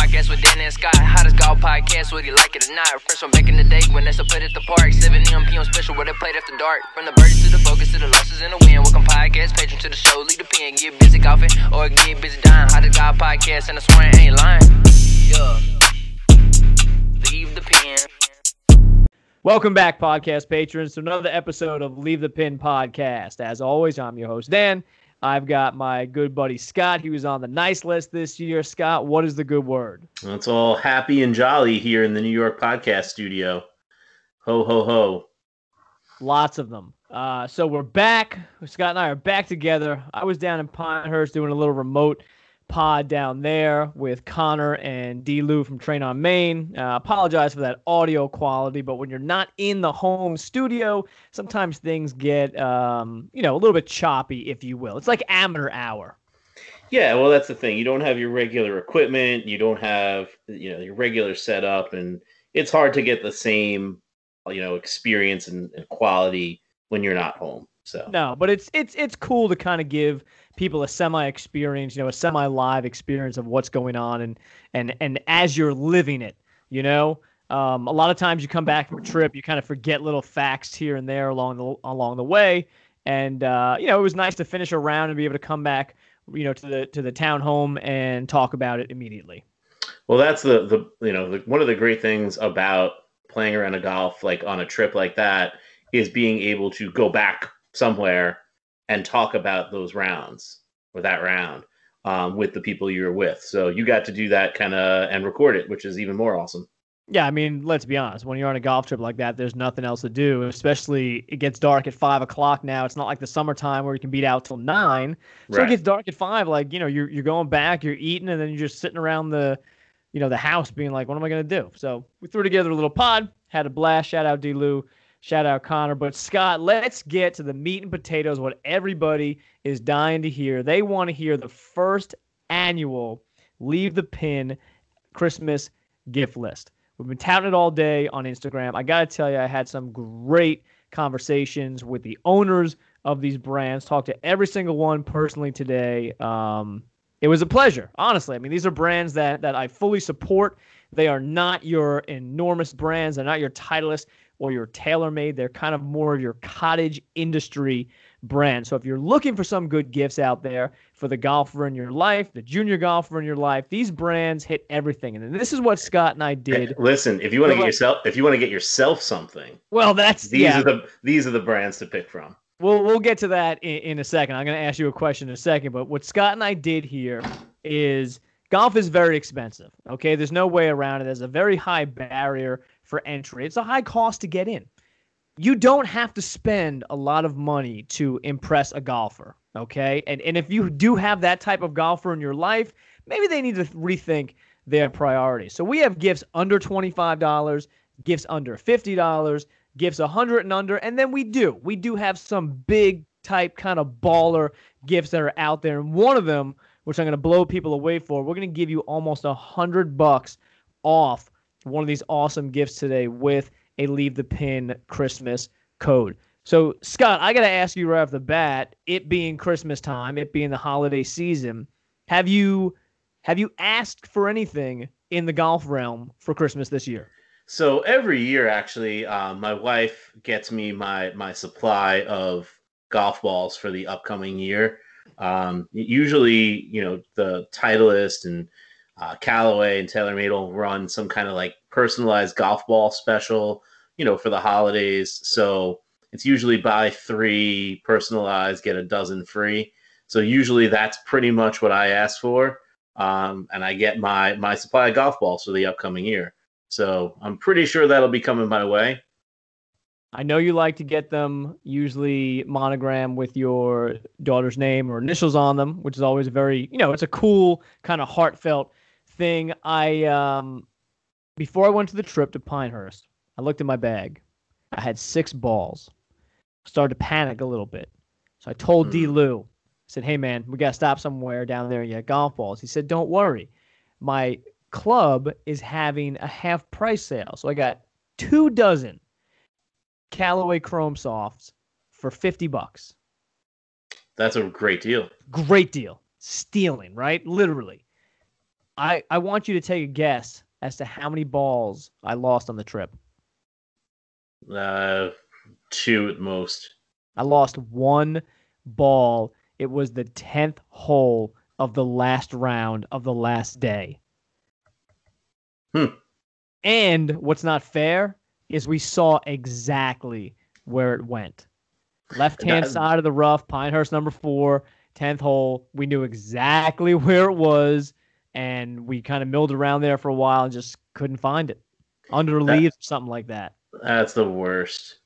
podcast with Dan and Scott. Hottest golf podcast, whether you like it or not. Fresh from back in the day when they still played at the park. 7 a.m. p.m. special where they played after dark. From the birdies to the focus to the losses and the win. Welcome podcast, patron to the show. Lead the pen, get busy golfing or get busy dying. Hottest golf podcast, and I swear I ain't lying. Yeah. Leave the Pin. Welcome back, podcast patrons, to another episode of Leave the Pin podcast. As always, I'm your host, Dan. I've got my good buddy Scott. He was on the nice list this year. Scott, what is the good word? Well, it's all happy and jolly here in the New York podcast studio. Ho, ho, ho. Lots of them. Uh, so we're back. Scott and I are back together. I was down in Pinehurst doing a little remote pod down there with Connor and D. Lou from Train on Main. Uh, apologize for that audio quality, but when you're not in the home studio, sometimes things get, um, you know, a little bit choppy, if you will. It's like amateur hour. Yeah, well, that's the thing. You don't have your regular equipment. You don't have, you know, your regular setup, and it's hard to get the same, you know, experience and, and quality when you're not home. So No, but it's it's it's cool to kind of give people a semi experience, you know, a semi live experience of what's going on and and and as you're living it, you know. Um, a lot of times you come back from a trip, you kind of forget little facts here and there along the along the way, and uh, you know it was nice to finish a round and be able to come back, you know, to the to the town home and talk about it immediately. Well, that's the the you know the, one of the great things about playing around a golf like on a trip like that is being able to go back somewhere and talk about those rounds or that round um, with the people you're with. So you got to do that kind of and record it, which is even more awesome. Yeah, I mean, let's be honest. When you're on a golf trip like that, there's nothing else to do. Especially, it gets dark at five o'clock now. It's not like the summertime where you can beat out till nine. So Right. it gets dark at five. Like you know, you're you're going back, you're eating, and then you're just sitting around the, you know, the house, being like, what am I gonna do? So we threw together a little pod, had a blast. Shout out D. Lou, shout out Connor. But Scott, let's get to the meat and potatoes. What everybody is dying to hear. They want to hear the first annual Leave the Pin Christmas gift list. We've been touting it all day on Instagram. I got to tell you, I had some great conversations with the owners of these brands. Talked to every single one personally today. Um, it was a pleasure, honestly. I mean, these are brands that that I fully support. They are not your enormous brands. They're not your Titleist or your TaylorMade. They're kind of more of your cottage industry brand. So if you're looking for some good gifts out there for the golfer in your life, the junior golfer in your life, these brands hit everything. And this is what Scott and I did. Listen, if you want to get yourself if you want to get yourself something, Well, that's these yeah. are the these are the brands to pick from. We'll we'll get to that in, in a second. I'm going to ask you a question in a second. But what Scott and I did here is golf is very expensive. Okay, there's no way around it. There's a very high barrier for entry. It's a high cost to get in. You don't have to spend a lot of money to impress a golfer. Okay, and and if you do have that type of golfer in your life, maybe they need to rethink their priorities. So we have gifts under twenty five dollars, gifts under fifty dollars, gifts a hundred and under, and then we do we do have some big type kind of baller gifts that are out there, and one of them, which I'm going to blow people away for, we're going to give you almost a hundred bucks off one of these awesome gifts today with a leave the pin Christmas code. So Scott, I got to ask you right off the bat, it being Christmas time, it being the holiday season, have you have you asked for anything in the golf realm for Christmas this year? So every year, actually, um, my wife gets me my my supply of golf balls for the upcoming year. Um, usually, you know, the Titleist and uh, Callaway and TaylorMade will run some kind of like personalized golf ball special, you know, for the holidays. So it's usually buy three personalized, get a dozen free. So usually that's pretty much what I ask for, um, and I get my my supply of golf balls for the upcoming year. So I'm pretty sure that'll be coming my way. I know you like to get them usually monogram with your daughter's name or initials on them, which is always very, you know, it's a cool kind of heartfelt thing. I um before I went to the trip to Pinehurst, I looked in my bag. I had six balls. Started to panic a little bit. So I told D. Hmm. Lou, I said, hey man, we gotta stop somewhere down there and get golf balls. He said, Don't worry. My club is having a half price sale. So I got two dozen Callaway Chrome Softs for 50 bucks. That's a great deal. Great deal. Stealing, right? Literally. I I want you to take a guess as to how many balls I lost on the trip. Uh, two at most. I lost one ball. It was the tenth hole of the last round of the last day. Hmm. And what's not fair is we saw exactly where it went. Left hand side of the rough, Pinehurst number four, 10th hole. We knew exactly where it was, and we kind of milled around there for a while and just couldn't find it. Under That- leaves or something like that. That's the worst.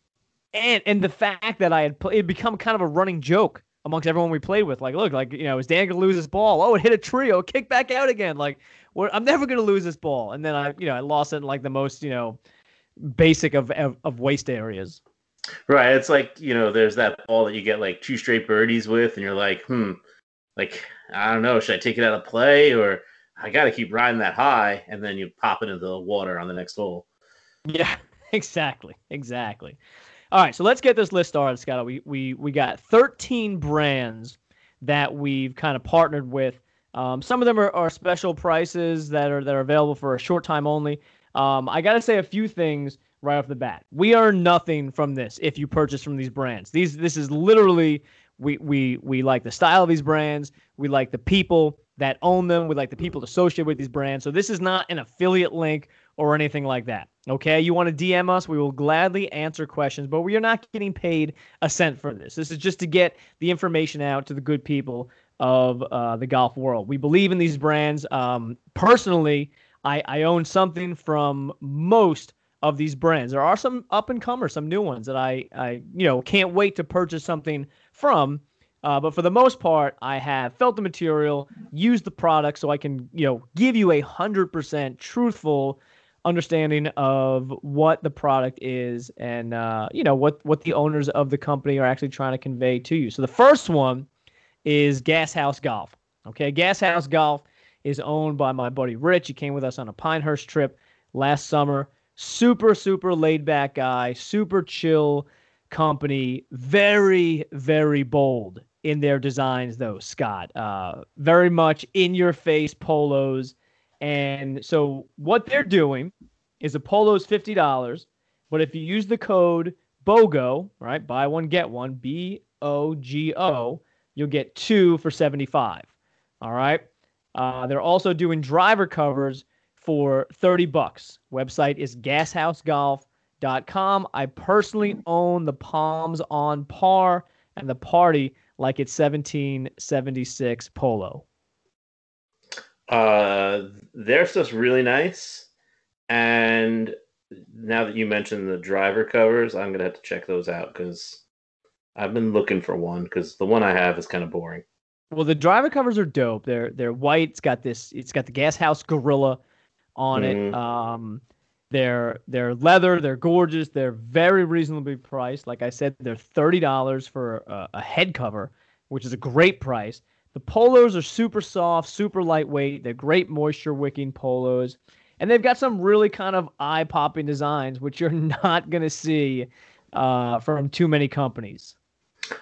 And and the fact that I had pl- it become kind of a running joke amongst everyone we played with. Like, look, like you know, is Dan gonna lose his ball? Oh, it hit a tree. Oh, kick back out again. Like, I'm never gonna lose this ball. And then I, you know, I lost it in like the most, you know, basic of of, of waste areas. Right. It's like, you know, there's that ball that you get like two straight birdies with, and you're like, hmm, like, I don't know, should I take it out of play or I got to keep riding that high? And then you pop it into the water on the next hole. Yeah, exactly, exactly. All right, so let's get this list started, Scott. We we we got 13 brands that we've kind of partnered with. Um, some of them are, are special prices that are that are available for a short time only. Um, I gotta say a few things right off the bat. We earn nothing from this if you purchase from these brands. These this is literally we we we like the style of these brands. We like the people that own them. with like the people associated with these brands. So this is not an affiliate link or anything like that. Okay, you want to DM us, we will gladly answer questions, but we are not getting paid a cent for this. This is just to get the information out to the good people of uh, the golf world. We believe in these brands. Um, personally, I, I own something from most of these brands. There are some up and comers, some new ones that I, I you know can't wait to purchase something from. Uh, but for the most part, I have felt the material, used the product, so I can you know give you a hundred percent truthful understanding of what the product is and uh, you know what what the owners of the company are actually trying to convey to you. So the first one is Gas House Golf. Okay, Gas House Golf is owned by my buddy Rich. He came with us on a Pinehurst trip last summer. Super super laid back guy, super chill company, very very bold in their designs though, Scott. Uh, very much in your face polos and so what they're doing is a polo is fifty dollars, but if you use the code BOGO, right, buy one get one, B O G O, you'll get two for seventy five. All right. Uh, they're also doing driver covers for thirty bucks. Website is gashouseGolf.com. I personally own the Palms on Par and the Party like it's 1776 Polo. Uh, their stuff's really nice. And now that you mentioned the driver covers, I'm gonna have to check those out because I've been looking for one because the one I have is kind of boring. Well, the driver covers are dope. They're they're white. It's got this. It's got the Gas House Gorilla on it. Mhm. Um, they're they're leather. They're gorgeous. They're very reasonably priced. Like I said, they're thirty dollars for a, a head cover, which is a great price. The polos are super soft, super lightweight. They're great moisture wicking polos, and they've got some really kind of eye popping designs, which you're not gonna see uh, from too many companies.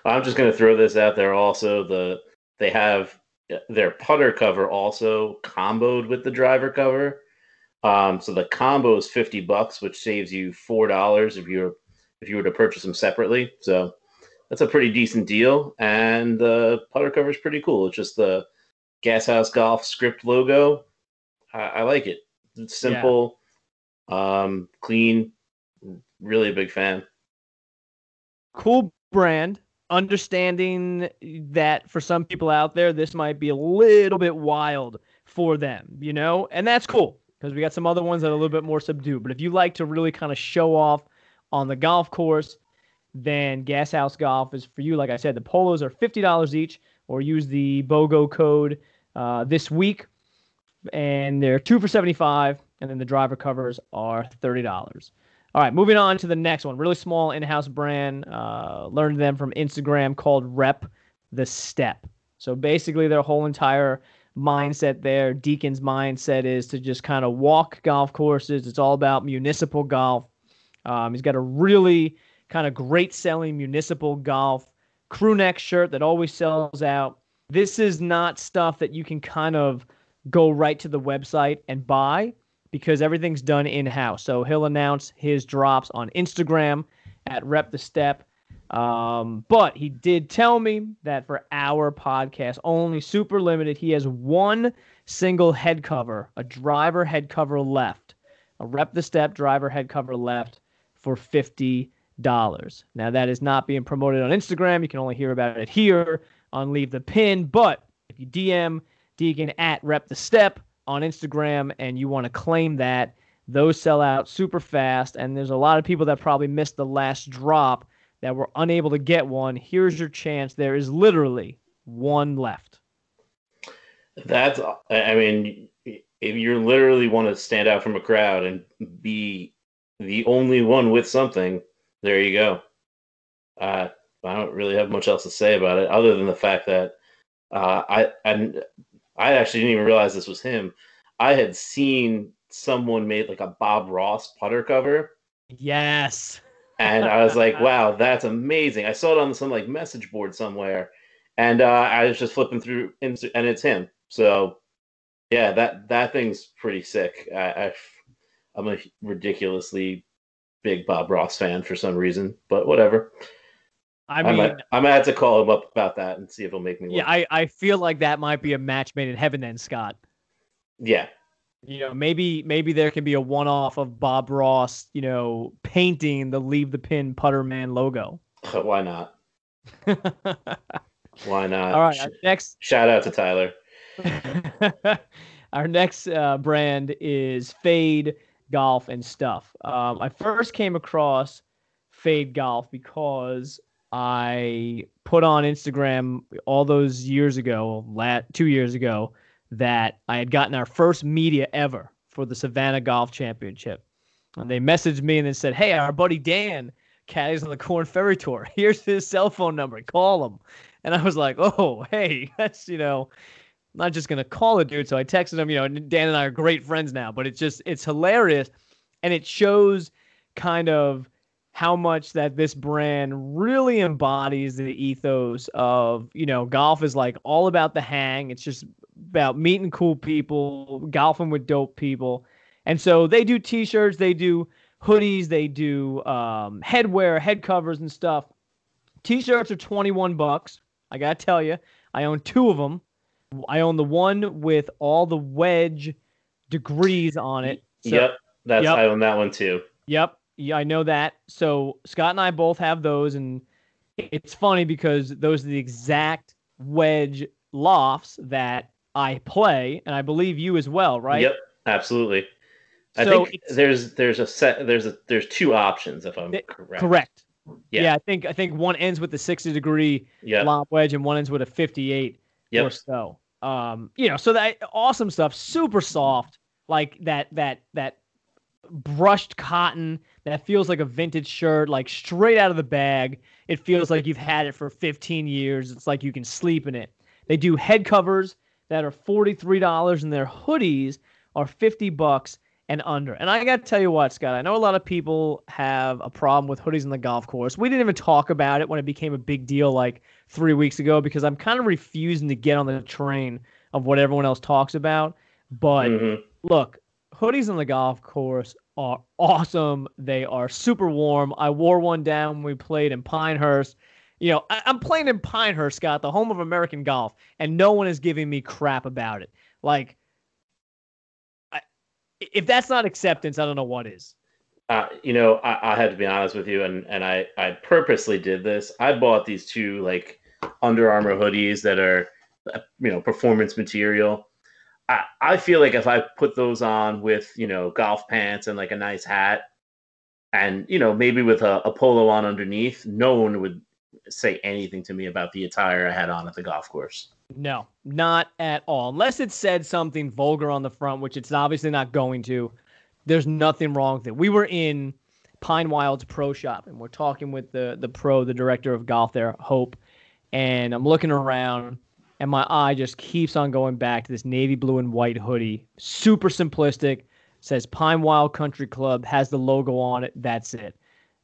I'm just gonna throw this out there. Also, the they have their putter cover also comboed with the driver cover. Um, so the combo is fifty bucks, which saves you four dollars if you're if you were to purchase them separately. So that's a pretty decent deal. And the putter cover is pretty cool. It's just the Gas House Golf script logo. I, I like it. It's simple, um, clean. Really a big fan. cool brand understanding that for some people out there this might be a little bit wild for them you know and that's cool because we got some other ones that are a little bit more subdued but if you like to really kind of show off on the golf course then gas house golf is for you like i said the polos are $50 each or use the bogo code uh, this week and they're two for 75 and then the driver covers are $30 all right, moving on to the next one. Really small in-house brand. Uh, learned them from Instagram called Rep the Step. So basically, their whole entire mindset there, Deacon's mindset is to just kind of walk golf courses. It's all about municipal golf. Um, he's got a really kind of great selling municipal golf crew neck shirt that always sells out. This is not stuff that you can kind of go right to the website and buy because everything's done in house. So he'll announce his drops on Instagram at Rep the Step. Um, but he did tell me that for our podcast, only super limited, he has one single head cover, a driver head cover left, a Rep the Step driver head cover left for fifty dollars. Now that is not being promoted on Instagram. You can only hear about it here on Leave the Pin. But if you DM Deegan at Rep the Step on Instagram and you want to claim that, those sell out super fast. And there's a lot of people that probably missed the last drop that were unable to get one. Here's your chance. There is literally one left. That's, I mean, if you literally want to stand out from a crowd and be the only one with something, there you go. Uh, I don't really have much else to say about it other than the fact that uh, I, I I actually didn't even realize this was him. I had seen someone made like a Bob Ross putter cover. Yes. And I was like, wow, that's amazing. I saw it on some like message board somewhere. And uh, I was just flipping through and it's him. So yeah, that that thing's pretty sick. I, I I'm a ridiculously big Bob Ross fan for some reason, but whatever. I mean, I might, I might have to call him up about that and see if he'll make me. Yeah, I, I feel like that might be a match made in heaven, then Scott. Yeah. You know, maybe maybe there can be a one off of Bob Ross, you know, painting the leave the pin putter man logo. Why not? Why not? All right, our next shout out to Tyler. our next uh, brand is Fade Golf and Stuff. Um, I first came across Fade Golf because I put on Instagram all those years ago, lat two years ago, that I had gotten our first media ever for the Savannah Golf Championship. And they messaged me and then said, Hey, our buddy Dan caddies on the Korn Ferry Tour. Here's his cell phone number. Call him. And I was like, Oh, hey, that's, you know, I'm not just going to call a dude. So I texted him, you know, Dan and I are great friends now, but it's just, it's hilarious. And it shows kind of how much that this brand really embodies the ethos of you know golf is like all about the hang it's just about meeting cool people golfing with dope people. And so they do t-shirts they do hoodies they do um, headwear head covers and stuff. T-shirts are 21 bucks. I gotta tell you i own two of them i own the one with all the wedge degrees on it. So, yep that's yep. i own that one too. Yep yeah, I know that. So Scott and I both have those, and it's funny because those are the exact wedge lofts that I play, and I believe you as well, right? Yep, absolutely. I so think there's there's a set there's a there's two options if I'm correct. Correct. Yeah. yeah, I think I think one ends with a 60 degree yep. lob wedge, and one ends with a 58 yep. or so. Um, you know, so that awesome stuff, super soft, like that that that brushed cotton that feels like a vintage shirt, like straight out of the bag. It feels like you've had it for 15 years. It's like you can sleep in it. They do head covers that are $43 and their hoodies are 50 bucks and under. And I got to tell you what, Scott, I know a lot of people have a problem with hoodies in the golf course. We didn't even talk about it when it became a big deal like 3 weeks ago because I'm kind of refusing to get on the train of what everyone else talks about. But mm-hmm. look, hoodies on the golf course are awesome. They are super warm. I wore one down when we played in Pinehurst. You know, I, am playing in Pinehurst, Scott, the home of American golf, and no one is giving me crap about it. Like, I, if that's not acceptance, I don't know what is. Uh, you know, I, I, had to be honest with you, and and I I purposely did this. I bought these two like Under Armour hoodies that are, you know, performance material I, I feel like if I put those on with, you know, golf pants and like a nice hat and, you know, maybe with a, a polo on underneath, no one would say anything to me about the attire I had on at the golf course. No, not at all. Unless it said something vulgar on the front, which it's obviously not going to. There's nothing wrong with it. We were in Pinewild's pro shop and we're talking with the the pro, the director of golf there, Hope, and I'm looking around and my eye just keeps on going back to this navy blue and white hoodie. Super simplistic. Says Pinewild Country Club, has the logo on it. That's it.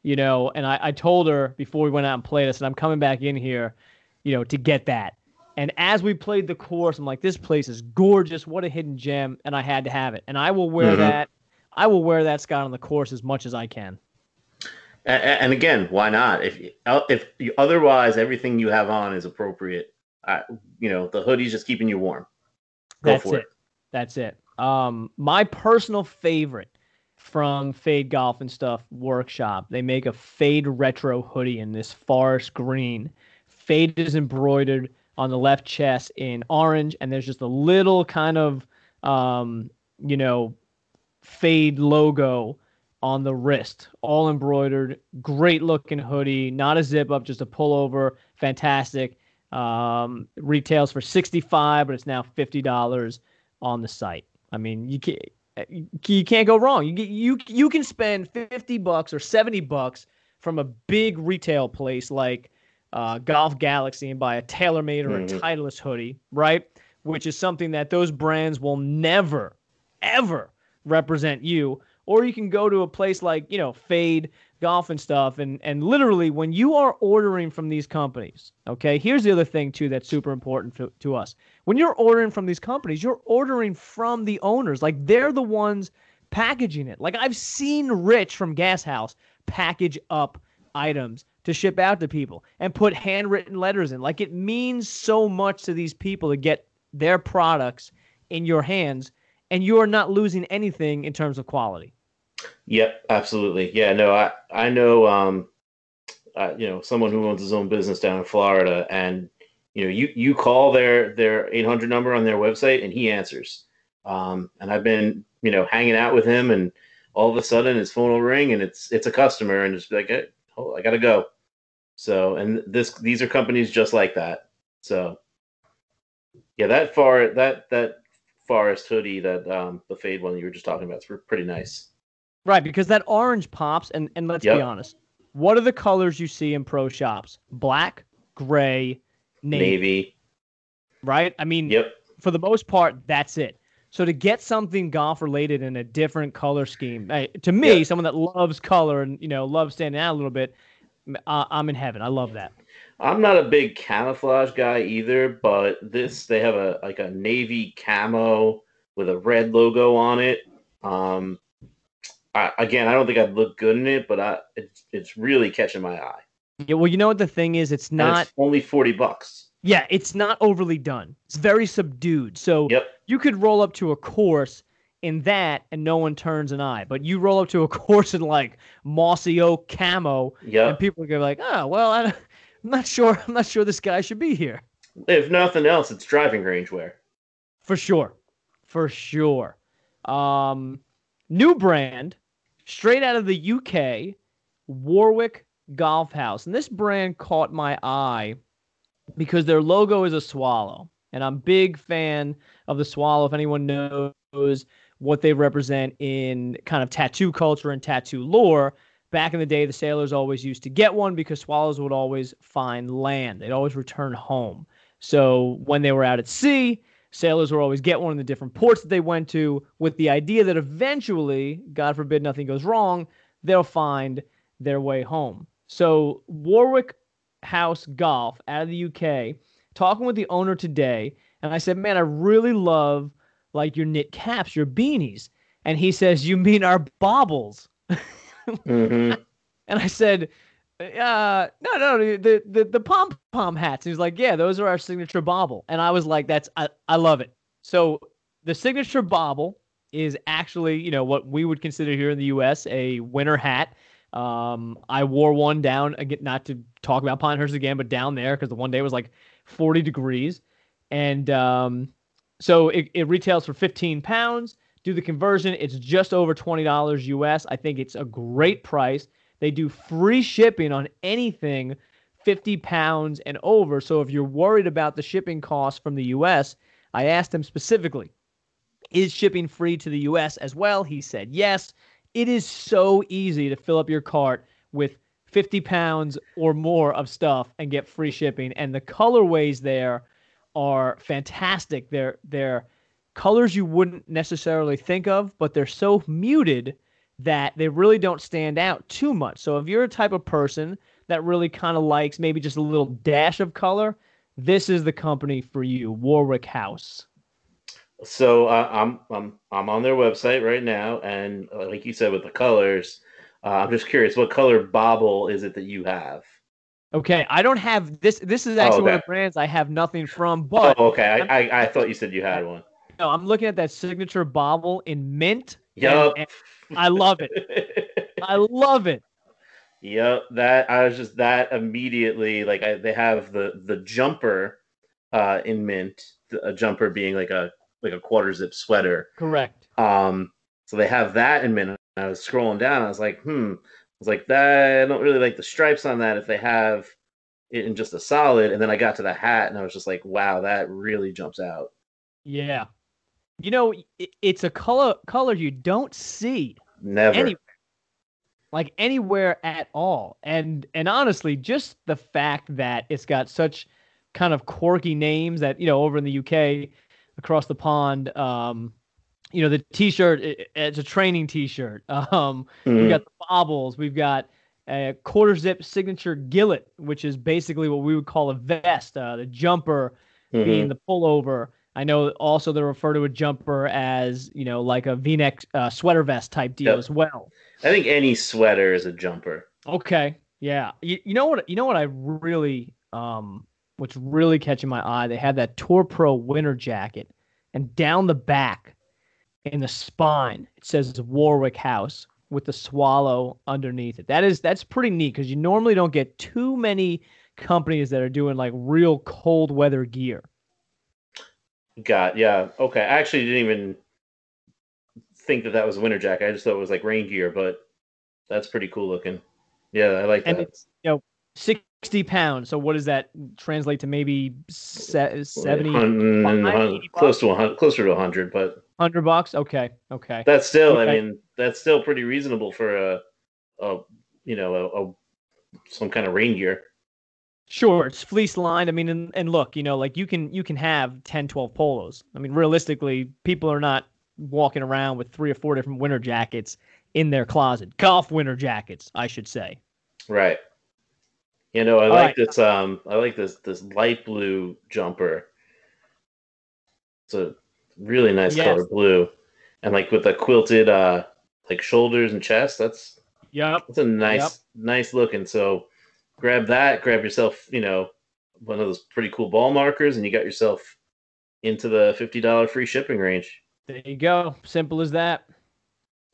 You know, and I, I told her before we went out and played, I said, I'm coming back in here, you know, to get that. And as we played the course, I'm like, this place is gorgeous. What a hidden gem. And I had to have it. And I will wear Mhm. that. I will wear that Scott on the course as much as I can. And, and again, why not? If if you, otherwise everything you have on is appropriate, uh, you know the hoodie's just keeping you warm. Go That's for it. That's it. Um, my personal favorite from Fade Golf and Stuff Workshop. They make a Fade retro hoodie in this forest green. Fade is embroidered on the left chest in orange, and there's just a little kind of, um, you know, Fade logo on the wrist, all embroidered. Great looking hoodie, not a zip up, just a pullover. Fantastic. Um, retails for 65, but it's now $50 on the site. I mean, you can't you can't go wrong. You you you can spend 50 bucks or 70 bucks from a big retail place like uh, Golf Galaxy and buy a TaylorMade or Mhm. a Titleist hoodie, right? Which is something that those brands will never, ever represent you. Or you can go to a place like you know Fade Golf and stuff, and and literally when you are ordering from these companies, okay. Here's the other thing too that's super important to, to us. When you're ordering from these companies, you're ordering from the owners. Like they're the ones packaging it. Like I've seen Rich from Gas House package up items to ship out to people and put handwritten letters in. Like it means so much to these people to get their products in your hands, and you are not losing anything in terms of quality. Yep, absolutely. Yeah, no, I I know um uh, you know someone who owns his own business down in Florida and you know you you call their their 800 number on their website and he answers. Um and I've been, you know, hanging out with him and all of a sudden his phone will ring and it's it's a customer and it's like, "Hey, oh, I got to go. So, and this these are companies just like that. So, yeah, that far that that forest hoodie that um the fade one you were just talking about is pretty nice. Right, because that orange pops, and, and let's be honest. What are the colors you see in pro shops? Black, gray, navy, Navy. right? I mean, Yep. for the most part, that's it. So to get something golf related in a different color scheme, to me, Yeah. someone that loves color and you know loves standing out a little bit, uh, I'm in heaven. I love that. I'm not a big camouflage guy either, but this they have a like a navy camo with a red logo on it. Um, I, again, I don't think I'd look good in it, but I it's it's really catching my eye. Yeah, well, you know what the thing is, it's not. it's only forty bucks. Yeah, it's not overly done. It's very subdued. So Yep. you could roll up to a course in that and no one turns an eye. But you roll up to a course in like mossy oak camo and people are gonna be like, oh well, I'm not sure. I'm not sure this guy should be here. If nothing else, it's driving range wear. For sure. For sure. Um, new brand, straight out of the UK, Warwick Golf House. And this brand caught my eye because their logo is a swallow. And I'm big fan of the swallow. If anyone knows what they represent in kind of tattoo culture and tattoo lore, back in the day, the sailors always used to get one because swallows would always find land. They'd always return home. So when they were out at sea, sailors would always get one in the different ports that they went to with the idea that eventually, God forbid nothing goes wrong, they'll find their way home. So Warwick House Golf out of the UK, talking with the owner today, and I said, "Man, I really love like your knit caps, your beanies." And he says, "You mean our bobbles?" hmm And I said, uh, no, no, the the the pom pom hats. And he's like, yeah, those are our signature bobble. And I was like, that's I, I love it. So the signature bobble is actually, you know, what we would consider here in the U.S. a winter hat. Um, I wore one down again, not to talk about Pinehurst again, but down there because the one day was like 40 degrees, and um, so it, it retails for 15 pounds. Do the conversion, it's just over $20 US. I think it's a great price. They do free shipping on anything 50 pounds and over. So if you're worried about the shipping costs from the US, I asked him specifically, is shipping free to the US as well? He said yes. It is so easy to fill up your cart with 50 pounds or more of stuff and get free shipping. And the colorways there are fantastic. They're they're colors you wouldn't necessarily think of, but they're so muted that they really don't stand out too much. So if you're a type of person that really kind of likes maybe just a little dash of color, this is the company for you, Warwick House. So uh, I'm I'm I'm on their website right now, and uh, like you said with the colors, uh, I'm just curious, what color bobble is it that you have? Okay, I don't have this. This is actually Oh, one of the brands I have nothing from, but oh, okay. I, I I thought you said you had one. no, I'm looking at that signature bobble in mint. and- Yup. and I love it. I love it. Yep, that I was just that immediately like I, they have the the jumper uh in mint, a jumper being like a like a quarter zip sweater. Correct. Um so they have that in mint. I was scrolling down, I was like, hmm. I was like that I don't really like the stripes on that if they have it in just a solid and then I got to the hat and I was just like, wow, that really jumps out. Yeah. You know, it, it's a color color you don't see Never. anywhere. Like anywhere at all. And and honestly, just the fact that it's got such kind of quirky names that, you know, over in the UK across the pond, um, you know, the t-shirt i- it's a training t-shirt. Um, Mhm. we've got the bobbles, we've got a quarter zip signature gilet, which is basically what we would call a vest, uh, the jumper Mhm. being the pullover. I know also they refer to a jumper as, you know, like a V-neck uh, sweater vest type deal Yep. as well. I think any sweater is a jumper. Okay. Yeah. You, you know what? You know what? I really, um, what's really catching my eye? They have that Tour Pro winter jacket, and down the back, in the spine, it says Warwick House with the swallow underneath it. That is that's pretty neat because you normally don't get too many companies that are doing like real cold weather gear. Got yeah. Okay. I actually didn't even think that that was a winter jacket. I just thought it was like rain gear, but that's pretty cool looking. Yeah, I like and that. it's you know 60 pounds so what does that translate to maybe se- 70 Hun- mm, hun- hun- 80 close to a hundred, closer to hundred, but 100 bucks okay okay that's still. Okay. I mean, that's still pretty reasonable for a, a you know, a, a some kind of rain gear. Sure it's fleece lined i mean and, and look you know like you can you can have 10 12 polos i mean realistically people are not walking around with three or four different winter jackets in their closet golf winter jackets i should say Right. You know, I All like right. this. Um, I like this this light blue jumper. It's a really nice Yes. color blue, and like with the quilted uh like shoulders and chest. That's yep that's a nice nice looking. So grab that. Grab yourself, you know, one of those pretty cool ball markers, and you got yourself into the fifty dollar free shipping range. There you go. Simple as that.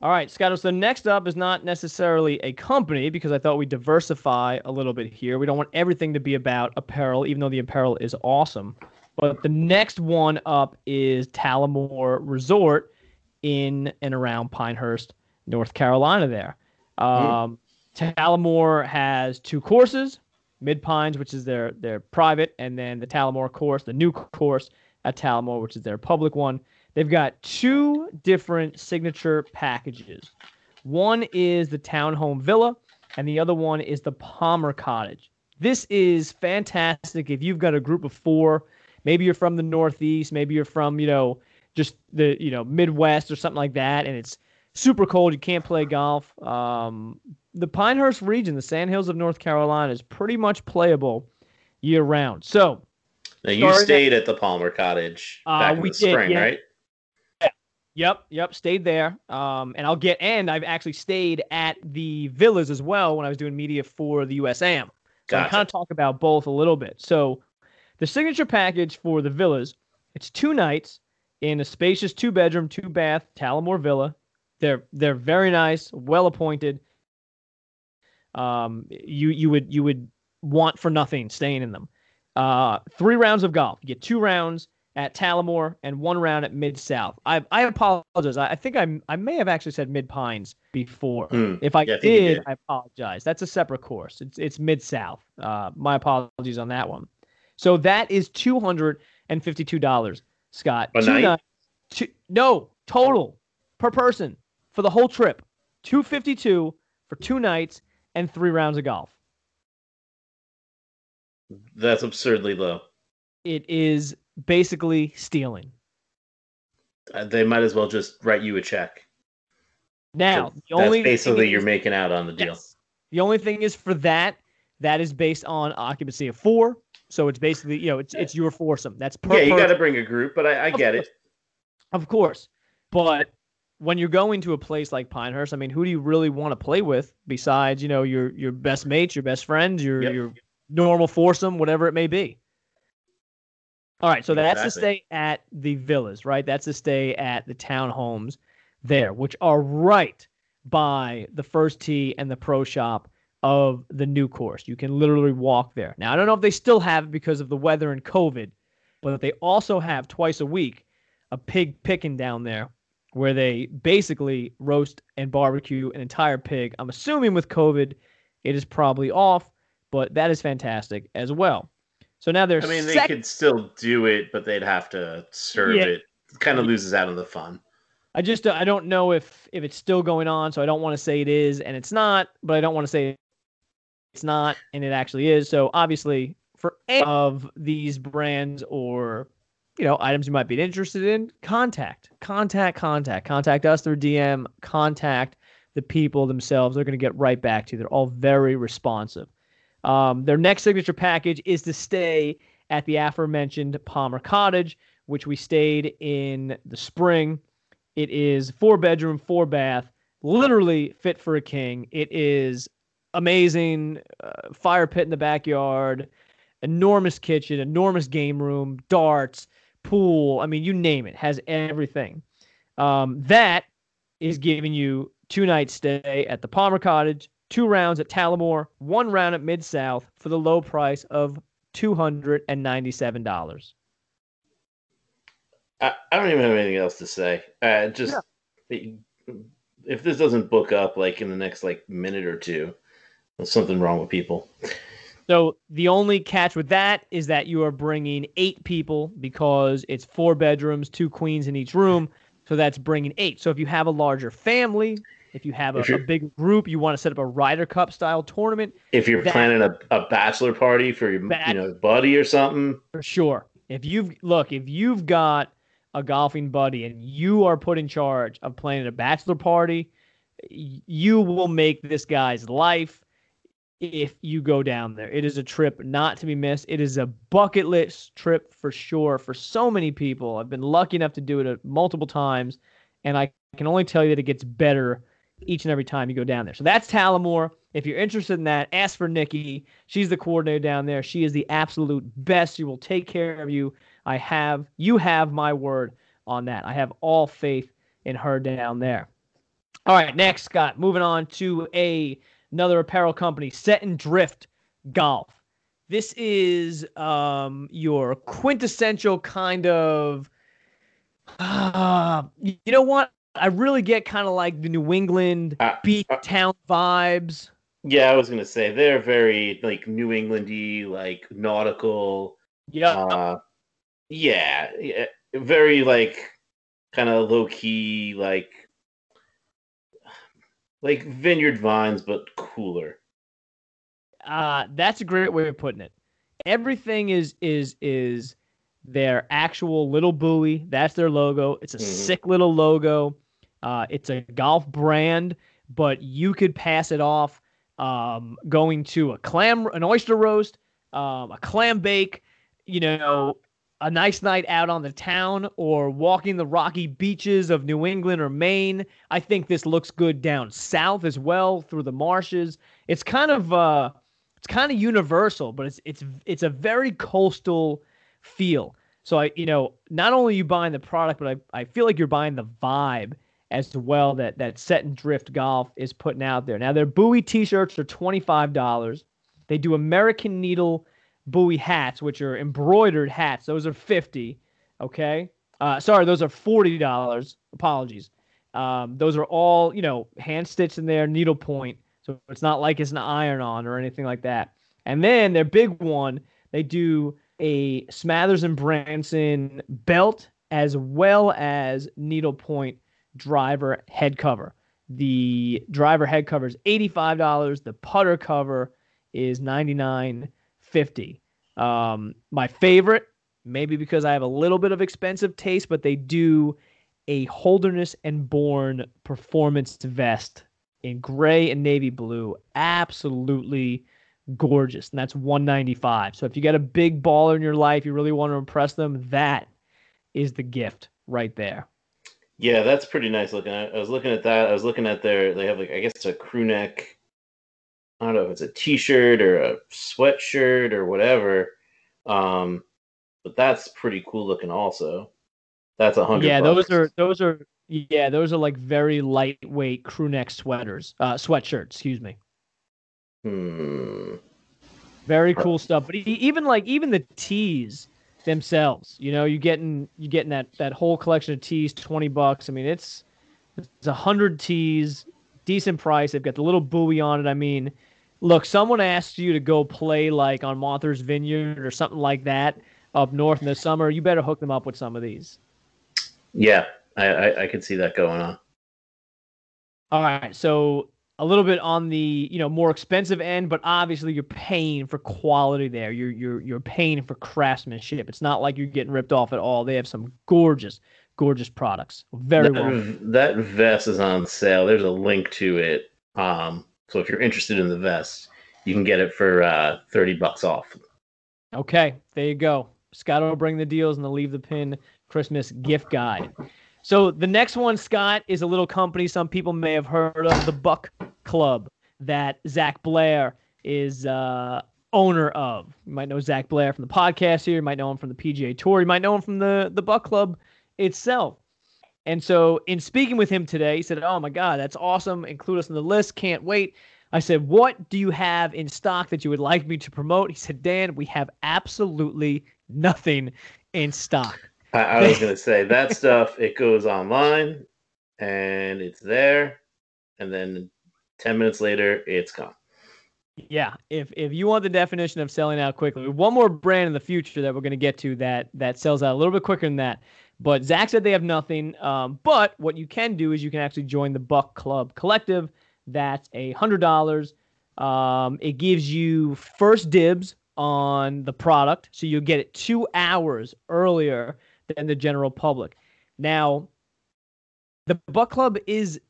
All right, Scott. So next up is not necessarily a company because I thought we'd diversify a little bit here. We don't want everything to be about apparel, even though the apparel is awesome. But the next one up is Talamore Resort in and around Pinehurst, North Carolina. There, um, Talamore has two courses: Mid Pines, which is their their private, and then the Talamore course, the new course at Talamore, which is their public one. They've got two different signature packages. One is the townhome villa, and the other one is the Palmer Cottage. This is fantastic if you've got a group of four. Maybe you're from the Northeast, maybe you're from, you know, just the, you know, Midwest or something like that, and it's super cold. You can't play golf. Um, the Pinehurst region, the Sandhills of North Carolina, is pretty much playable year round. So, Now you Starting at- stayed at the Palmer Cottage Uh, back in we the did, spring, yeah. right? Yep, yep, stayed there. Um, and I'll get and I've actually stayed at the villas as well when I was doing media for the USAM. So I kind of talk about both a little bit. So the signature package for the villas, it's two nights in a spacious two bedroom, two bath Talamore villa. They're they're very nice, well appointed. Um, you you would you would want for nothing staying in them. Uh, three rounds of golf. You get two rounds at Talamore and one round at Mid South. I I apologize. I, I think I I may have actually said Mid Pines before. Hmm. If I, Yeah, I did, did. I apologize. That's a separate course. It's it's Mid South. Uh, my apologies on that one. So that is two hundred and fifty-two dollars, Scott. A Two night? nights- two- no total per person for the whole trip. Two fifty-two for two nights and three rounds of golf. That's absurdly low. It is basically stealing. Uh, they might as well just write you a check. Now, That's the only basically thing you're is- making out on the deal. Yes. The only thing is for that, that is based on occupancy of four. So it's basically, you know, it's it's your foursome. That's per. Yeah, you got to bring a group, but I, I get course. it. Of course, but when you're going to a place like Pinehurst, I mean, who do you really want to play with besides, you know, your your best mates, your best friends, your yep. your normal foursome, whatever it may be. All right, so that's exactly. to stay at the villas, right? That's to stay at the townhomes there, which are right by the first tee and the pro shop of the new course. You can literally walk there. Now, I don't know if they still have it because of the weather and COVID, but they also have twice a week a pig picking down there where they basically roast and barbecue an entire pig. I'm assuming with COVID, it is probably off, but that is fantastic as well. So now there's. I mean, they sec- could still do it, but they'd have to serve yeah. it. it. Kind of loses out on the fun. I just uh, I don't know if if it's still going on, so I don't want to say it is and it's not, but I don't want to say it's not and it actually is. So obviously, for any of these brands or you know items you might be interested in, contact, contact, contact, contact us through DM, contact the people themselves. They're going to get right back to you. They're all very responsive. Um, their next signature package is to stay at the aforementioned Palmer Cottage, which we stayed in the spring. It is four bedroom, four bath, literally fit for a king. It is amazing. Uh, fire pit in the backyard, enormous kitchen, enormous game room, darts, pool. I mean, you name it, has everything. Um, that is giving you two nights stay at the Palmer Cottage, two rounds at Talamore, one round at Mid South for the low price of $297. I, I don't even have anything else to say. Uh, just yeah. if this doesn't book up like in the next like minute or two, there's something wrong with people. So the only catch with that is that you are bringing eight people because it's four bedrooms, two queens in each room. So that's bringing eight. So if you have a larger family, if you have a, a big group, you want to set up a Ryder Cup style tournament. If you're that, planning a, a bachelor party for your that, you know buddy or something, for sure. If you've look, if you've got a golfing buddy and you are put in charge of planning a bachelor party, you will make this guy's life if you go down there. It is a trip not to be missed. It is a bucket list trip for sure for so many people. I've been lucky enough to do it uh, multiple times, and I can only tell you that it gets better each and every time you go down there. So that's Talamore. If you're interested in that, ask for Nikki. She's the coordinator down there. She is the absolute best. She will take care of you. I have you have my word on that. I have all faith in her down there. All right, next, Scott. Moving on to a another apparel company, Set and Drift Golf. This is um, your quintessential kind of. Uh, you know what? I really get kind of like the New England uh, beach uh, town vibes. Yeah, I was gonna say they're very like New Englandy, like nautical. Yeah. Uh, yeah, yeah, very like kind of low key, like like vineyard vines, but cooler. Uh, that's a great way of putting it. Everything is is is their actual little buoy. That's their logo. It's a mm-hmm. sick little logo. Uh, it's a golf brand, but you could pass it off um, going to a clam, an oyster roast, um, a clam bake, you know, a nice night out on the town or walking the rocky beaches of New England or Maine. I think this looks good down south as well through the marshes. It's kind of uh it's kind of universal, but it's it's it's a very coastal feel. So I you know, not only you buying the product, but I, I feel like you're buying the vibe as well that that set and drift golf is putting out there. Now their buoy t-shirts are $25. They do American Needle buoy hats, which are embroidered hats. Those are 50, okay? Uh, sorry, those are $40. Apologies. Um, those are all, you know, hand stitched in there, needle point. So it's not like it's an iron on or anything like that. And then their big one, they do a Smathers and Branson belt as well as needlepoint driver head cover. The driver head cover is $85. The putter cover is $99.50. Um, my favorite, maybe because I have a little bit of expensive taste, but they do a Holderness and Bourne performance vest in gray and navy blue. Absolutely gorgeous, and that's 195. So if you got a big baller in your life, you really want to impress them, that is the gift right there. Yeah, that's pretty nice looking. I, I was looking at that. I was looking at their. They have like I guess it's a crew neck. I don't know if it's a t-shirt or a sweatshirt or whatever. Um, but that's pretty cool looking. Also, that's a hundred. Yeah, bucks. those are those are yeah those are like very lightweight crew neck sweaters, uh, sweatshirts. Excuse me. Hmm. Very cool stuff. But even like even the tees themselves, you know, you getting you getting that that whole collection of tees, twenty bucks. I mean, it's it's a hundred tees, decent price. They've got the little buoy on it. I mean, look, someone asks you to go play like on Martha's Vineyard or something like that up north in the summer. You better hook them up with some of these. Yeah, I, I I could see that going on. All right, so a little bit on the you know more expensive end, but obviously you're paying for quality there. You're you're you're paying for craftsmanship. It's not like you're getting ripped off at all. They have some gorgeous, gorgeous products. Very that, well. That vest is on sale. There's a link to it. Um, so if you're interested in the vest, you can get it for uh, thirty bucks off. Okay, there you go. Scott will bring the deals and the leave the pin Christmas gift guide. So the next one, Scott, is a little company some people may have heard of, the Buck Club, that Zac Blair is uh, owner of. You might know Zac Blair from the podcast here. You might know him from the PGA Tour. You might know him from the the Buck Club itself. And so, in speaking with him today, he said, "Oh my God, that's awesome! Include us on the list. Can't wait." I said, "What do you have in stock that you would like me to promote?" He said, "Dan, we have absolutely nothing in stock." I, I was gonna say that stuff. It goes online, and it's there, and then ten minutes later, it's gone. Yeah, if if you want the definition of selling out quickly, one more brand in the future that we're going to get to that that sells out a little bit quicker than that. But Zach said they have nothing. Um, but what you can do is you can actually join the Buck Club Collective. That's a hundred dollars. Um, it gives you first dibs on the product, so you'll get it two hours earlier than the general public. Now, the Buck Club is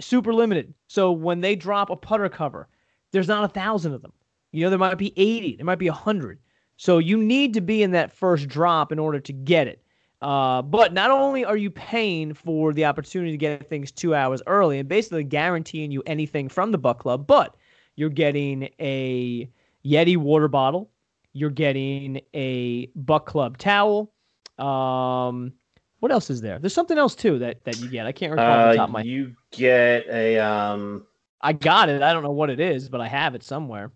super limited, so when they drop a putter cover there's not a thousand of them. You know, there might be 80, there might be 100. So you need to be in that first drop in order to get it. Uh, but not only are you paying for the opportunity to get things two hours early and basically guaranteeing you anything from the Buck Club, but you're getting a Yeti water bottle, you're getting a Buck Club towel. Um, what else is there? There's something else too that, that you get. I can't recall off the top of Uh, my you get a um, I got it. I don't know what it is, but I have it somewhere.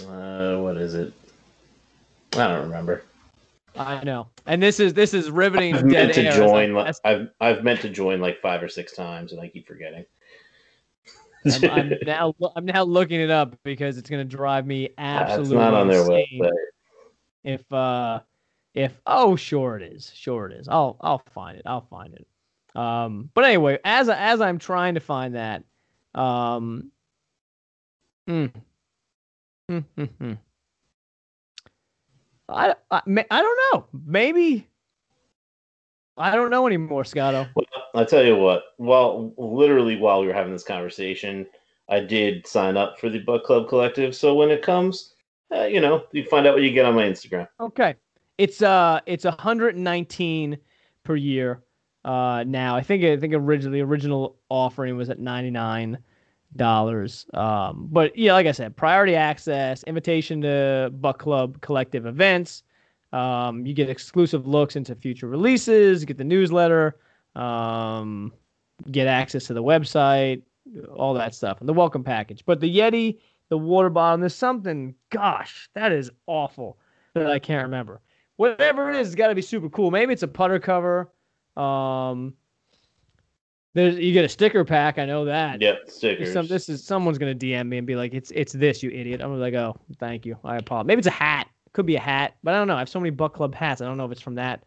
uh, what is it? I don't remember. I know. And this is this is riveting. I've meant to join. Like, I've I've meant to join like five or six times, and I keep forgetting. I'm, I'm now I'm now looking it up because it's going to drive me That's absolutely not on their insane website. if uh if oh sure it is sure it is I'll I'll find it I'll find it um but anyway as as I'm trying to find that um mm, mm, mm, mm. I, I I don't know maybe I don't know anymore Scotto Well, I'll tell you what. Well, literally while we were having this conversation, I did sign up for the Buck Club Collective. So when it comes, uh, you know, you find out what you get on my Instagram. Okay. It's uh it's 119 per year uh now. I think I think originally the original offering was at 99 dollars. Um but yeah, like I said, priority access, invitation to Buck Club collective events. Um you get exclusive looks into future releases, get the newsletter, um get access to the website, all that stuff, and the welcome package. But the Yeti, the water bottle, there's something, gosh, that is awful that I can't remember. Whatever it is, it's got to be super cool. Maybe it's a putter cover. Um, there's you get a sticker pack. I know that. Yep, stickers. Some, this is someone's gonna DM me and be like, "It's it's this, you idiot." I'm like, "Oh, thank you. I apologize." Maybe it's a hat. Could be a hat, but I don't know. I have so many Buck Club hats. I don't know if it's from that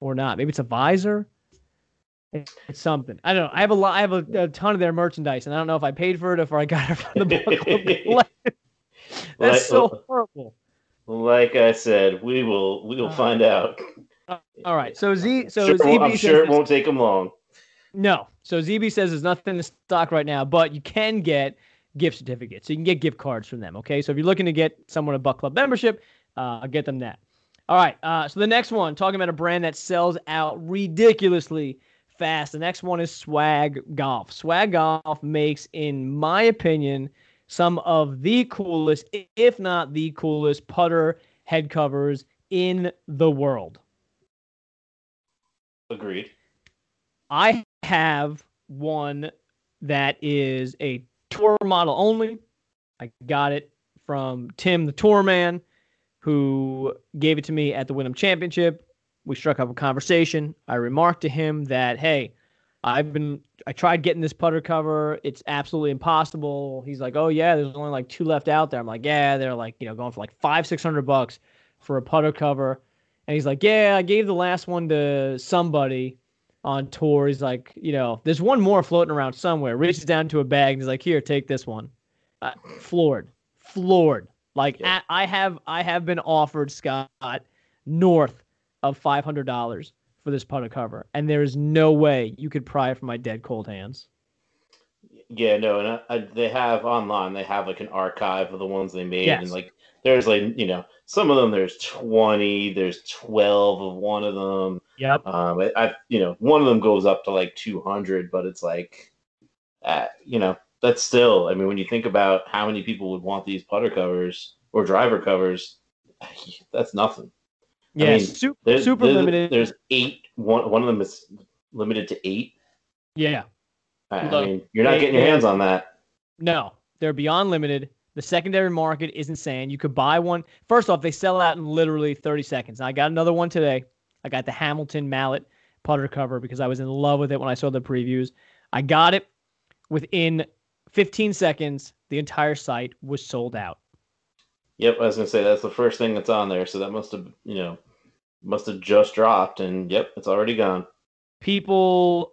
or not. Maybe it's a visor. It's something. I don't know. I have a lot. I have a, a ton of their merchandise, and I don't know if I paid for it or if I got it from the Buck Club. That's Like- so horrible. like I said, we will we will Uh, find out. All right. So Z. So Sure, ZB I'm sure it won't take them long. No. So ZB says there's nothing in stock right now, but you can get gift certificates. So you can get gift cards from them. Okay. So if you're looking to get someone a Buck Club membership, uh, I'll get them that. All right. Uh, so the next one, talking about a brand that sells out ridiculously fast. The next one is Swag Golf. Swag Golf makes, in my opinion, some of the coolest, if not the coolest, putter head covers in the world. Agreed. I have one that is a tour model only. I got it from Tim the Tour Man, who gave it to me at the Wyndham Championship. We struck up a conversation. I remarked to him that, hey, I've been I tried getting this putter cover. It's absolutely impossible. He's like, oh yeah, there's only like two left out there. I'm like, yeah, they're like, you know, going for like five, six hundred bucks for a putter cover. And he's like, yeah, I gave the last one to somebody on tour. He's like, you know, there's one more floating around somewhere. Reaches down to a bag and he's like, here, take this one. Uh, floored, floored. Like Yeah. at, I have, I have been offered Scott north of five hundred dollars for this putter cover, and there is no way you could pry it from my dead cold hands. Yeah, no, and I, I, they have online. They have like an archive of the ones they made, Yes. and like there's like you know some of them. There's twenty. There's twelve of one of them. Yep. Um, I, I you know one of them goes up to like two hundred, but it's like, uh, you know, that's still. I mean, when you think about how many people would want these putter covers or driver covers, that's nothing. I Yeah. mean, su- There's, super there's- limited. There's eight. One one of them is limited to eight. yeah. I, I Look, mean, you're not they- getting your hands on that. No, they're beyond limited. The secondary market is insane. You could buy one. First off, they sell out in literally 30 seconds. I got another one today. I got the Hamilton Mallet putter cover because I was in love with it when I saw the previews. I got it within 15 seconds. The entire site was sold out. Yep, I was gonna say that's the first thing that's on there, so that must have you know must have just dropped, and yep, it's already gone. People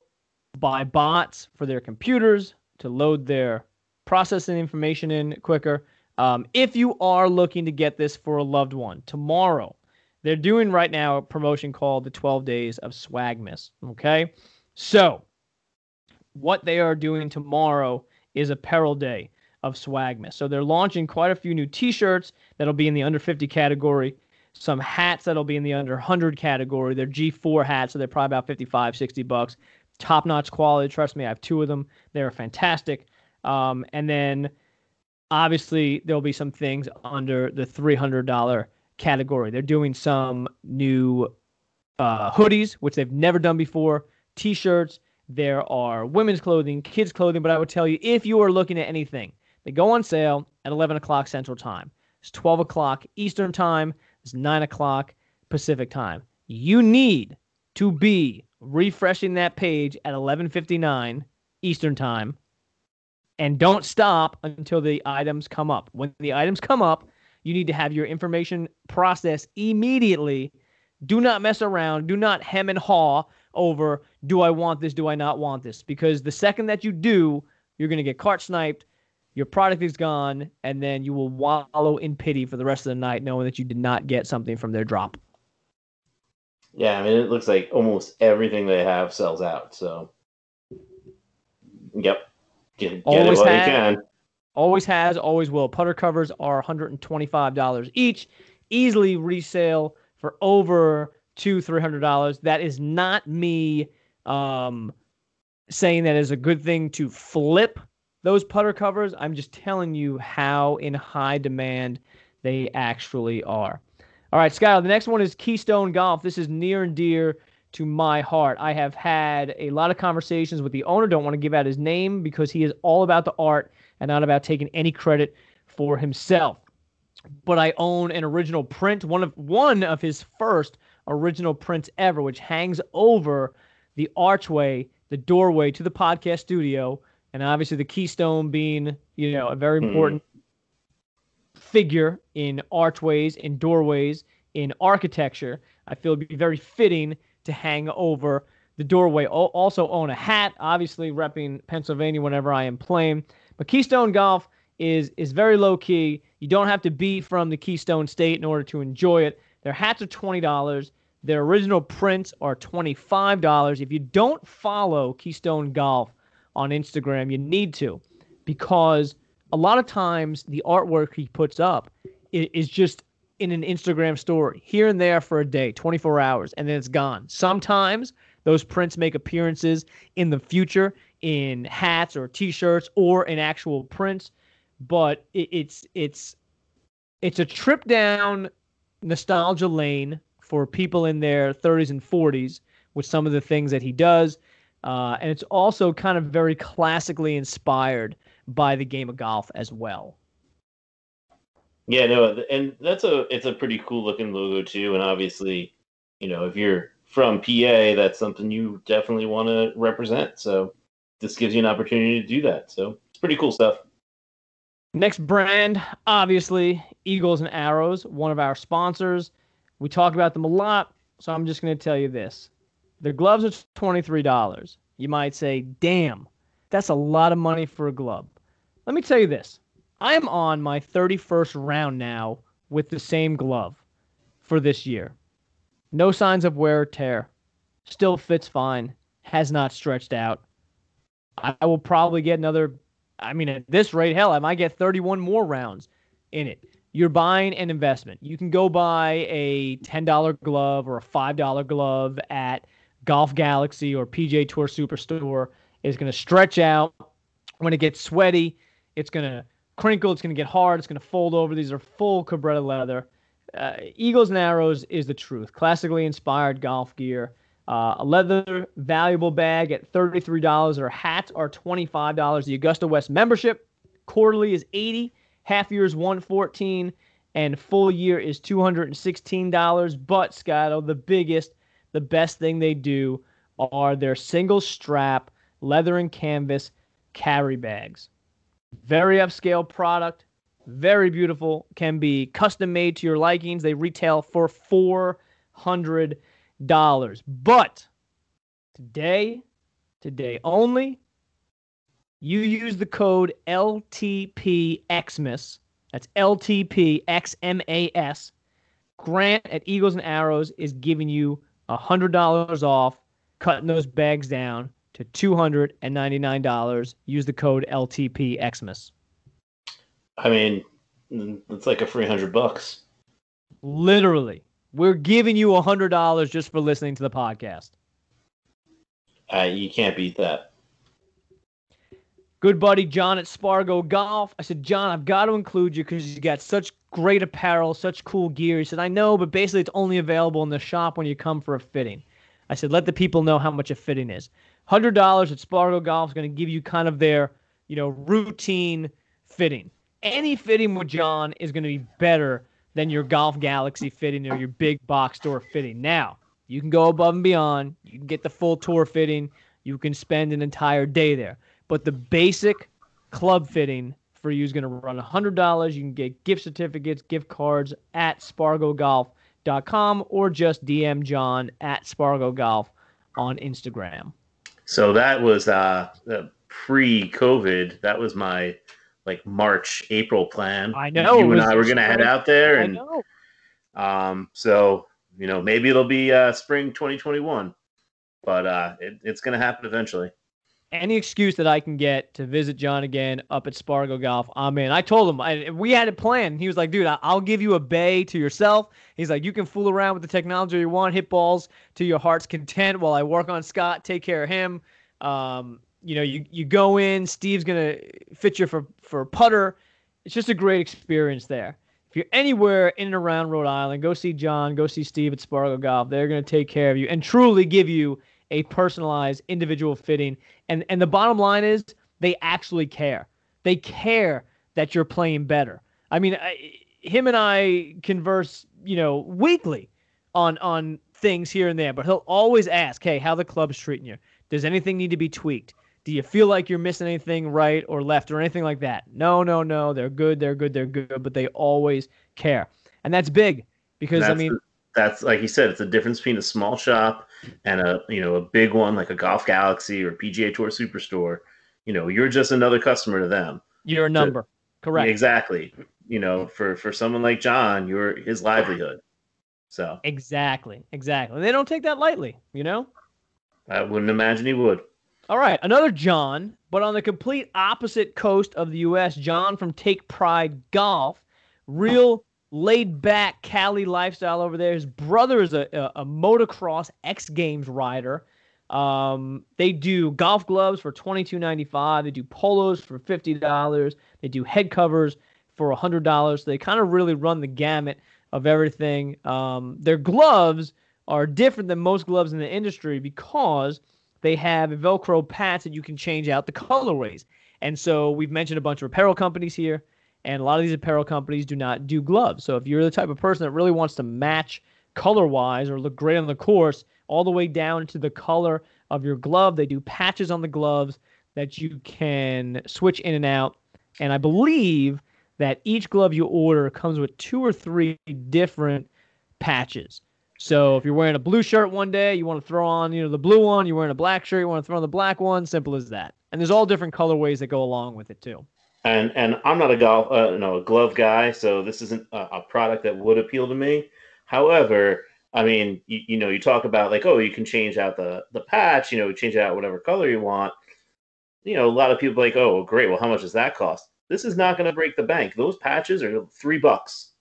buy bots for their computers to load their processing information in quicker. Um, if you are looking to get this for a loved one, tomorrow they're doing right now a promotion called the 12 Days of Swagmas. Okay, so what they are doing tomorrow is apparel day of Swagmas. So they're launching quite a few new T-shirts that'll be in the under 50 category. Some hats that'll be in the under 100 category. They're G4 hats, so they're probably about 55, 60 bucks. Top notch quality. Trust me, I have two of them. They're fantastic. Um, and then obviously there'll be some things under the $300 category. They're doing some new uh, hoodies, which they've never done before, t shirts. There are women's clothing, kids' clothing. But I would tell you if you are looking at anything, they go on sale at 11 o'clock Central Time. It's 12 o'clock Eastern Time. It's 9 o'clock Pacific Time. You need to be refreshing that page at 11:59 Eastern Time and don't stop until the items come up. When the items come up, you need to have your information processed immediately. Do not mess around. Do not hem and haw over do I want this, do I not want this? Because the second that you do, you're going to get cart sniped, your product is gone, and then you will wallow in pity for the rest of the night knowing that you did not get something from their drop. Yeah, I mean, it looks like almost everything they have sells out. So, yep, get, get Always it while have. you can. Always has, always will. Putter covers are $125 each, easily resale for over two, three hundred dollars. That is not me um, saying that is a good thing to flip those putter covers. I'm just telling you how in high demand they actually are. All right, Skylar, the next one is Keystone Golf. This is near and dear to my heart. I have had a lot of conversations with the owner. Don't want to give out his name because he is all about the art and not about taking any credit for himself. But I own an original print, one of one of his first original prints ever, which hangs over the archway, the doorway to the podcast studio, and obviously the keystone being, you know, a very Hmm. important figure in archways, in doorways, in architecture. I feel it'd be very fitting to hang over the doorway. Al- Also own a hat, obviously repping Pennsylvania whenever I am playing. But Keystone Golf is is very low key. You don't have to be from the Keystone State in order to enjoy it. Their hats are twenty dollars. Their original prints are twenty five dollars. If you don't follow Keystone Golf on Instagram, you need to, because a lot of times the artwork he puts up is, just in an Instagram story here and there for a day, 24 hours, and then it's gone. Sometimes those prints make appearances in the future in hats or t-shirts or in actual prints, but it's it's it's a trip down nostalgia lane for people in their 30s and 40s with some of the things that he does. Uh, and it's also kind of very classically inspired by the game of golf as well. Yeah, no, and that's a it's a pretty cool looking logo too. And obviously, you know, if you're from PA, that's something you definitely want to represent. So this gives you an opportunity to do that. So it's pretty cool stuff. Next brand, obviously, Eagles and Arrows, one of our sponsors. We talk about them a lot, so I'm just going to tell you this. Their gloves are $23. You might say, damn, that's a lot of money for a glove. Let me tell you this I am on my 31st round now with the same glove for this year. No signs of wear or tear. Still fits fine. Has not stretched out. I will probably get another. I mean, at this rate, hell, I might get 31 more rounds in it. You're buying an investment. You can go buy a $10 glove or a $5 glove at Golf Galaxy or PGA Tour Superstore. It's going to stretch out. When it gets sweaty, it's going to crinkle. It's going to get hard. It's going to fold over. These are full Cabretta leather. Uh, Eagles and Arrows is the truth. Classically inspired golf gear. Uh, a leather valuable bag at $33 or hats are $25. The Augusta West membership quarterly is 80, half year is 114, and full year is $216. But Scotto, the biggest, the best thing they do are their single strap leather and canvas carry bags. Very upscale product, very beautiful, can be custom made to your likings. They retail for 400 dollars. But today, today only, you use the code LTPXMAS. That's LTPXMAS. Grant at Eagles and Arrows is giving you $100 off, cutting those bags down to $299. Use the code LTPXMAS. I mean, it's like a free hundred bucks. Literally. We're giving you a hundred dollars just for listening to the podcast. Uh, you can't beat that. Good buddy John at Spargo Golf. I said, John, I've got to include you because you got such great apparel, such cool gear. He said, I know, but basically it's only available in the shop when you come for a fitting. I said, let the people know how much a fitting is. Hundred dollars at Spargo Golf is going to give you kind of their, you know, routine fitting. Any fitting with John is going to be better than your Golf Galaxy fitting or your big box store fitting. Now, you can go above and beyond. You can get the full tour fitting. You can spend an entire day there. But the basic club fitting for you is going to run $100. You can get gift certificates, gift cards at spargogolf.com or just DM John at spargogolf on Instagram. So that was uh, pre-COVID. That was my like March, April plan. I know. You and I were going to head out there, and um, so you know maybe it'll be uh, spring 2021, but uh, it, it's going to happen eventually. Any excuse that I can get to visit John again up at Spargo Golf, I'm in. I told him I, we had a plan. He was like, "Dude, I'll give you a bay to yourself." He's like, "You can fool around with the technology you want, hit balls to your heart's content, while I work on Scott, take care of him." Um, you know, you you go in, Steve's gonna fit you for for putter. It's just a great experience there. If you're anywhere in and around Rhode Island, go see John, go see Steve at Spargo Golf. They're gonna take care of you and truly give you a personalized individual fitting. And and the bottom line is they actually care. They care that you're playing better. I mean, I, him and I converse, you know, weekly on on things here and there, but he'll always ask, "Hey, how the club's treating you? Does anything need to be tweaked? Do you feel like you're missing anything right or left or anything like that? No, no, no. They're good. They're good. They're good. But they always care, and that's big because that's I mean, the, that's like you said, it's a difference between a small shop and a you know a big one like a Golf Galaxy or PGA Tour Superstore. You know, you're just another customer to them. You're a number, so, correct? Exactly. You know, for for someone like John, you're his livelihood. So exactly, exactly. They don't take that lightly. You know. I wouldn't imagine he would. All right, another John, but on the complete opposite coast of the U.S. John from Take Pride Golf, real laid back Cali lifestyle over there. His brother is a, a, a motocross X Games rider. Um, they do golf gloves for twenty two ninety five. They do polos for fifty dollars. They do head covers for hundred dollars. So they kind of really run the gamut of everything. Um, their gloves are different than most gloves in the industry because they have Velcro patch that you can change out the colorways. And so we've mentioned a bunch of apparel companies here, and a lot of these apparel companies do not do gloves. So if you're the type of person that really wants to match color wise or look great on the course, all the way down to the color of your glove, they do patches on the gloves that you can switch in and out. And I believe that each glove you order comes with two or three different patches. So if you're wearing a blue shirt one day, you want to throw on, you know, the blue one. You're wearing a black shirt, you want to throw on the black one. Simple as that. And there's all different colorways that go along with it too. And and I'm not a golf, uh, no, a glove guy, so this isn't a, a, product that would appeal to me. However, I mean, you, you know, you talk about like, oh, you can change out the the patch, you know, change it out whatever color you want. You know, a lot of people like, oh, great. Well, how much does that cost? This is not going to break the bank. Those patches are three bucks.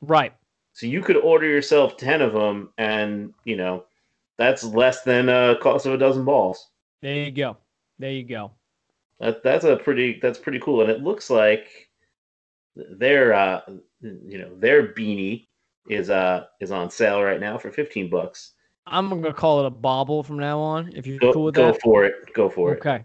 Right. So you could order yourself ten of them, and you know that's less than a cost of a dozen balls. There you go. There you go. That that's a pretty that's pretty cool, and it looks like their uh you know their beanie is uh is on sale right now for fifteen bucks. I'm gonna call it a bobble from now on. If you're go, cool with go that, go for it. Go for okay. it. Okay.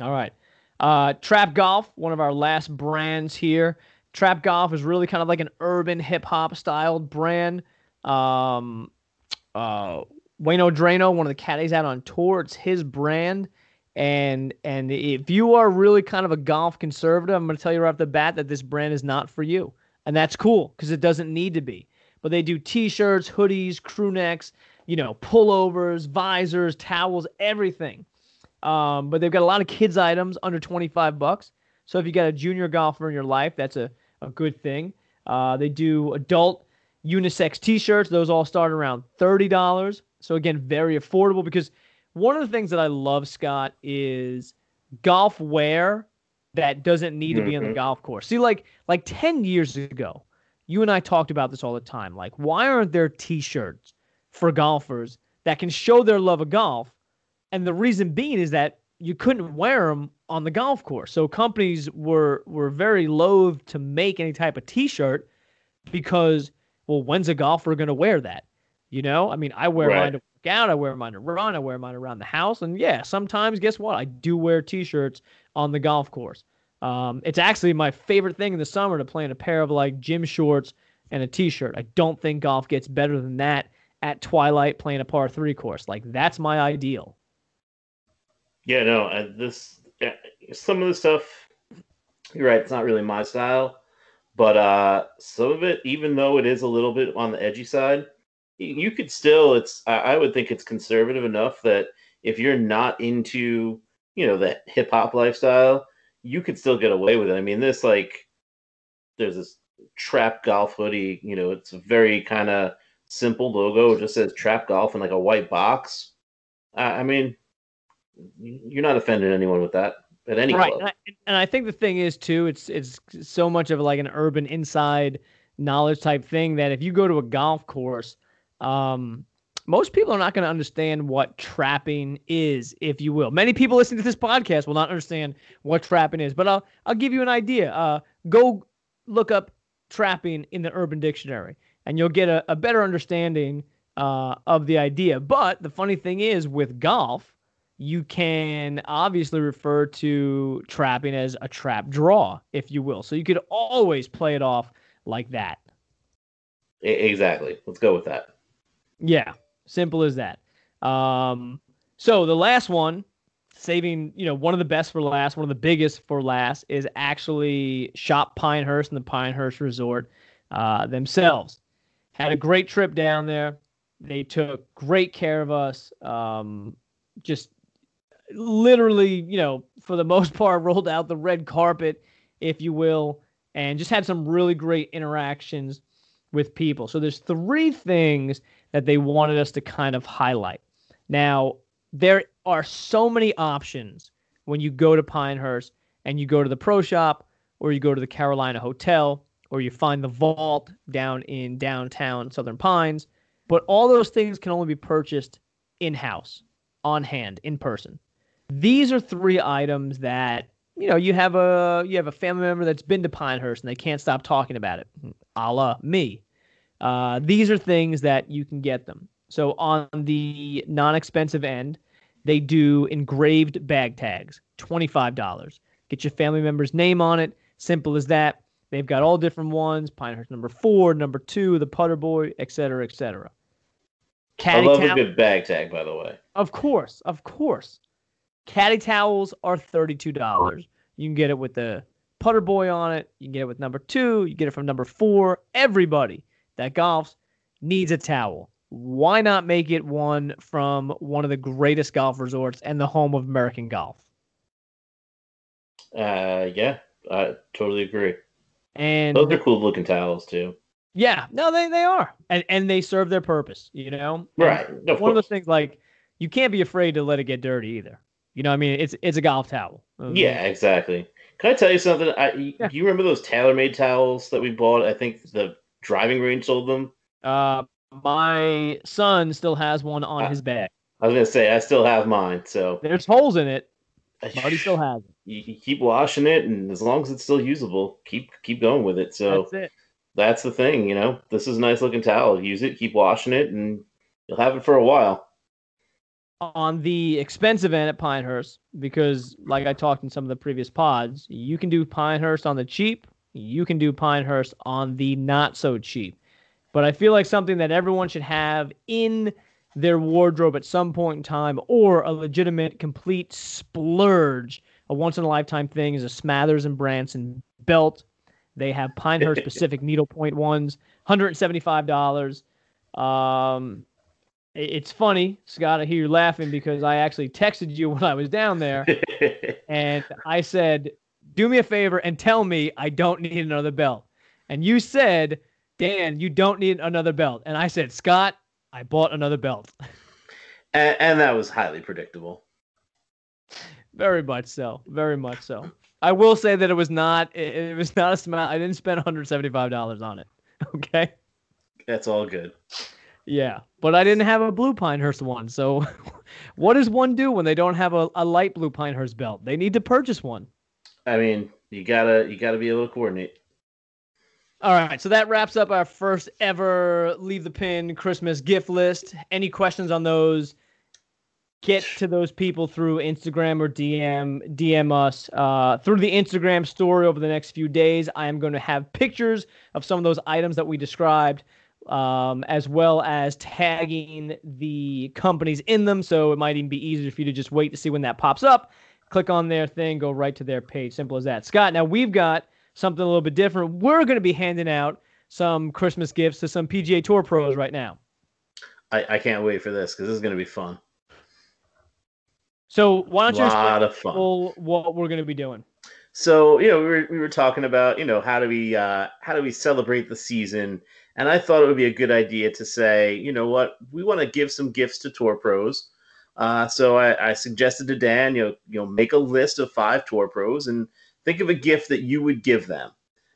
All right. Uh, Trap Golf, one of our last brands here. Trap Golf is really kind of like an urban hip hop styled brand. Um, uh, Wayno Drano, one of the caddies out on tour, it's his brand. And and if you are really kind of a golf conservative, I'm going to tell you right off the bat that this brand is not for you, and that's cool because it doesn't need to be. But they do T-shirts, hoodies, crew necks, you know, pullovers, visors, towels, everything. Um, but they've got a lot of kids items under 25 bucks. So if you got a junior golfer in your life, that's a a good thing. Uh, they do adult unisex T-shirts; those all start around thirty dollars. So again, very affordable. Because one of the things that I love, Scott, is golf wear that doesn't need to be on the mm-hmm. golf course. See, like like ten years ago, you and I talked about this all the time. Like, why aren't there T-shirts for golfers that can show their love of golf? And the reason being is that you couldn't wear them on the golf course. So companies were were very loath to make any type of T-shirt because, well, when's a golfer going to wear that? You know, I mean, I wear right. mine to out, I wear mine to run, I wear mine around the house, and yeah, sometimes guess what? I do wear T-shirts on the golf course. Um, it's actually my favorite thing in the summer to play in a pair of like gym shorts and a T-shirt. I don't think golf gets better than that at twilight playing a par three course. Like that's my ideal. Yeah, no, uh, this uh, some of the stuff. You're right; it's not really my style, but uh, some of it, even though it is a little bit on the edgy side, you could still. It's I, would think it's conservative enough that if you're not into you know that hip hop lifestyle, you could still get away with it. I mean, this like there's this trap golf hoodie. You know, it's a very kind of simple logo. It just says trap golf in like a white box. I, I mean, you're not offending anyone with that at any right. And I, and I, think the thing is too, it's it's so much of like an urban inside knowledge type thing that if you go to a golf course, um, most people are not going to understand what trapping is, if you will. Many people listening to this podcast will not understand what trapping is, but I'll I'll give you an idea. Uh, go look up trapping in the Urban Dictionary, and you'll get a, a better understanding uh, of the idea. But the funny thing is, with golf, you can obviously refer to trapping as a trap draw, if you will. So you could always play it off like that. Exactly. Let's go with that. Yeah, simple as that. Um, so the last one, saving you know one of the best for last, one of the biggest for last, is actually Shop Pinehurst and the Pinehurst Resort uh, themselves. Had a great trip down there. They took great care of us. Um, just literally, you know, for the most part, rolled out the red carpet, if you will, and just had some really great interactions with people. So there's three things that they wanted us to kind of highlight. Now, there are so many options when you go to Pinehurst and you go to the pro shop or you go to the Carolina Hotel or you find the vault down in downtown Southern Pines. But all those things can only be purchased in house, on hand, in person. These are three items that you know you have a you have a family member that's been to Pinehurst and they can't stop talking about it, a la me. Uh, these are things that you can get them. So on the non-expensive end, they do engraved bag tags, twenty-five dollars. Get your family member's name on it. Simple as that. They've got all different ones: Pinehurst number four, number two, the Putter Boy, et cetera, et cetera. Caddy I love a good bag tag, by the way. Of course, of course. Caddy towels are thirty-two dollars. You can get it with the Putter Boy on it. You can get it with number two. You get it from number four. Everybody that golfs needs a towel. Why not make it one from one of the greatest golf resorts and the home of American golf? Uh, yeah, I totally agree. And those are cool looking towels too. Yeah, no, they they are, and and they serve their purpose. You know, right? One course. of those things like you can't be afraid to let it get dirty either. You know, I mean, it's it's a golf towel. Yeah, exactly. Can I tell you something? I, yeah. You remember those TaylorMade towels that we bought? I think the driving range sold them. Uh, my son still has one on I, his bag. I was gonna say I still have mine. So there's holes in it, he still has it. You, keep washing it, and as long as it's still usable, keep keep going with it. So that's it. That's the thing, you know. This is a nice looking towel. Use it, keep washing it, and you'll have it for a while. On the expensive end at Pinehurst, because like I talked in some of the previous pods, you can do Pinehurst on the cheap, you can do Pinehurst on the not so cheap. But I feel like something that everyone should have in their wardrobe at some point in time, or a legitimate complete splurge, a once in a lifetime thing, is a Smathers and Branson belt. They have Pinehurst Pacific needlepoint ones, $175. Um, it's funny, Scott. I hear you laughing because I actually texted you when I was down there, and I said, "Do me a favor and tell me I don't need another belt." And you said, "Dan, you don't need another belt." And I said, "Scott, I bought another belt." and, and that was highly predictable. Very much so. Very much so. I will say that it was not. It, it was not a smile. I didn't spend 175 dollars on it. Okay. That's all good. Yeah, but I didn't have a blue Pinehurst one. So, what does one do when they don't have a, a light blue Pinehurst belt? They need to purchase one. I mean, you gotta you gotta be able to coordinate. All right, so that wraps up our first ever leave the pin Christmas gift list. Any questions on those? Get to those people through Instagram or DM DM us uh, through the Instagram story over the next few days. I am going to have pictures of some of those items that we described um, as well as tagging the companies in them. So it might even be easier for you to just wait to see when that pops up. Click on their thing, go right to their page. Simple as that. Scott, now we've got something a little bit different. We're going to be handing out some Christmas gifts to some PGA Tour pros right now. I, I can't wait for this because this is going to be fun. So why don't you explain what we're going to be doing? So you know we were we were talking about you know how do we uh, how do we celebrate the season and I thought it would be a good idea to say, you know what, we want to give some gifts to tour pros. Uh, so I, I, suggested to Dan, you know, you know, make a list of five tour pros and think of a gift that you would give them.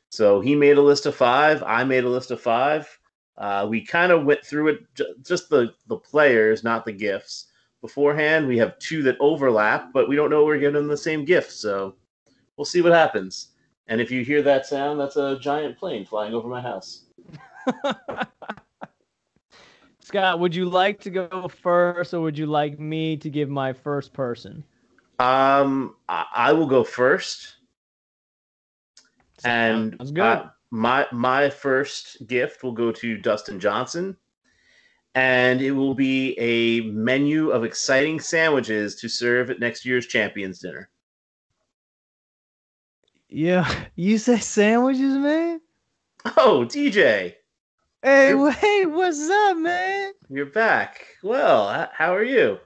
So he made a list of five. I made a list of five. Uh, we kind of went through it, just the the players, not the gifts. Beforehand, we have two that overlap, but we don't know we're giving them the same gift. So we'll see what happens. And if you hear that sound, that's a giant plane flying over my house. Scott, would you like to go first, or would you like me to give my first person? Um, I, I will go first. And Sounds good. Uh, my my first gift will go to Dustin Johnson, and it will be a menu of exciting sandwiches to serve at next year's Champions Dinner. Yeah, you say sandwiches, man? Oh, DJ. Hey, hey, what's up, man? You're back. Well, how are you?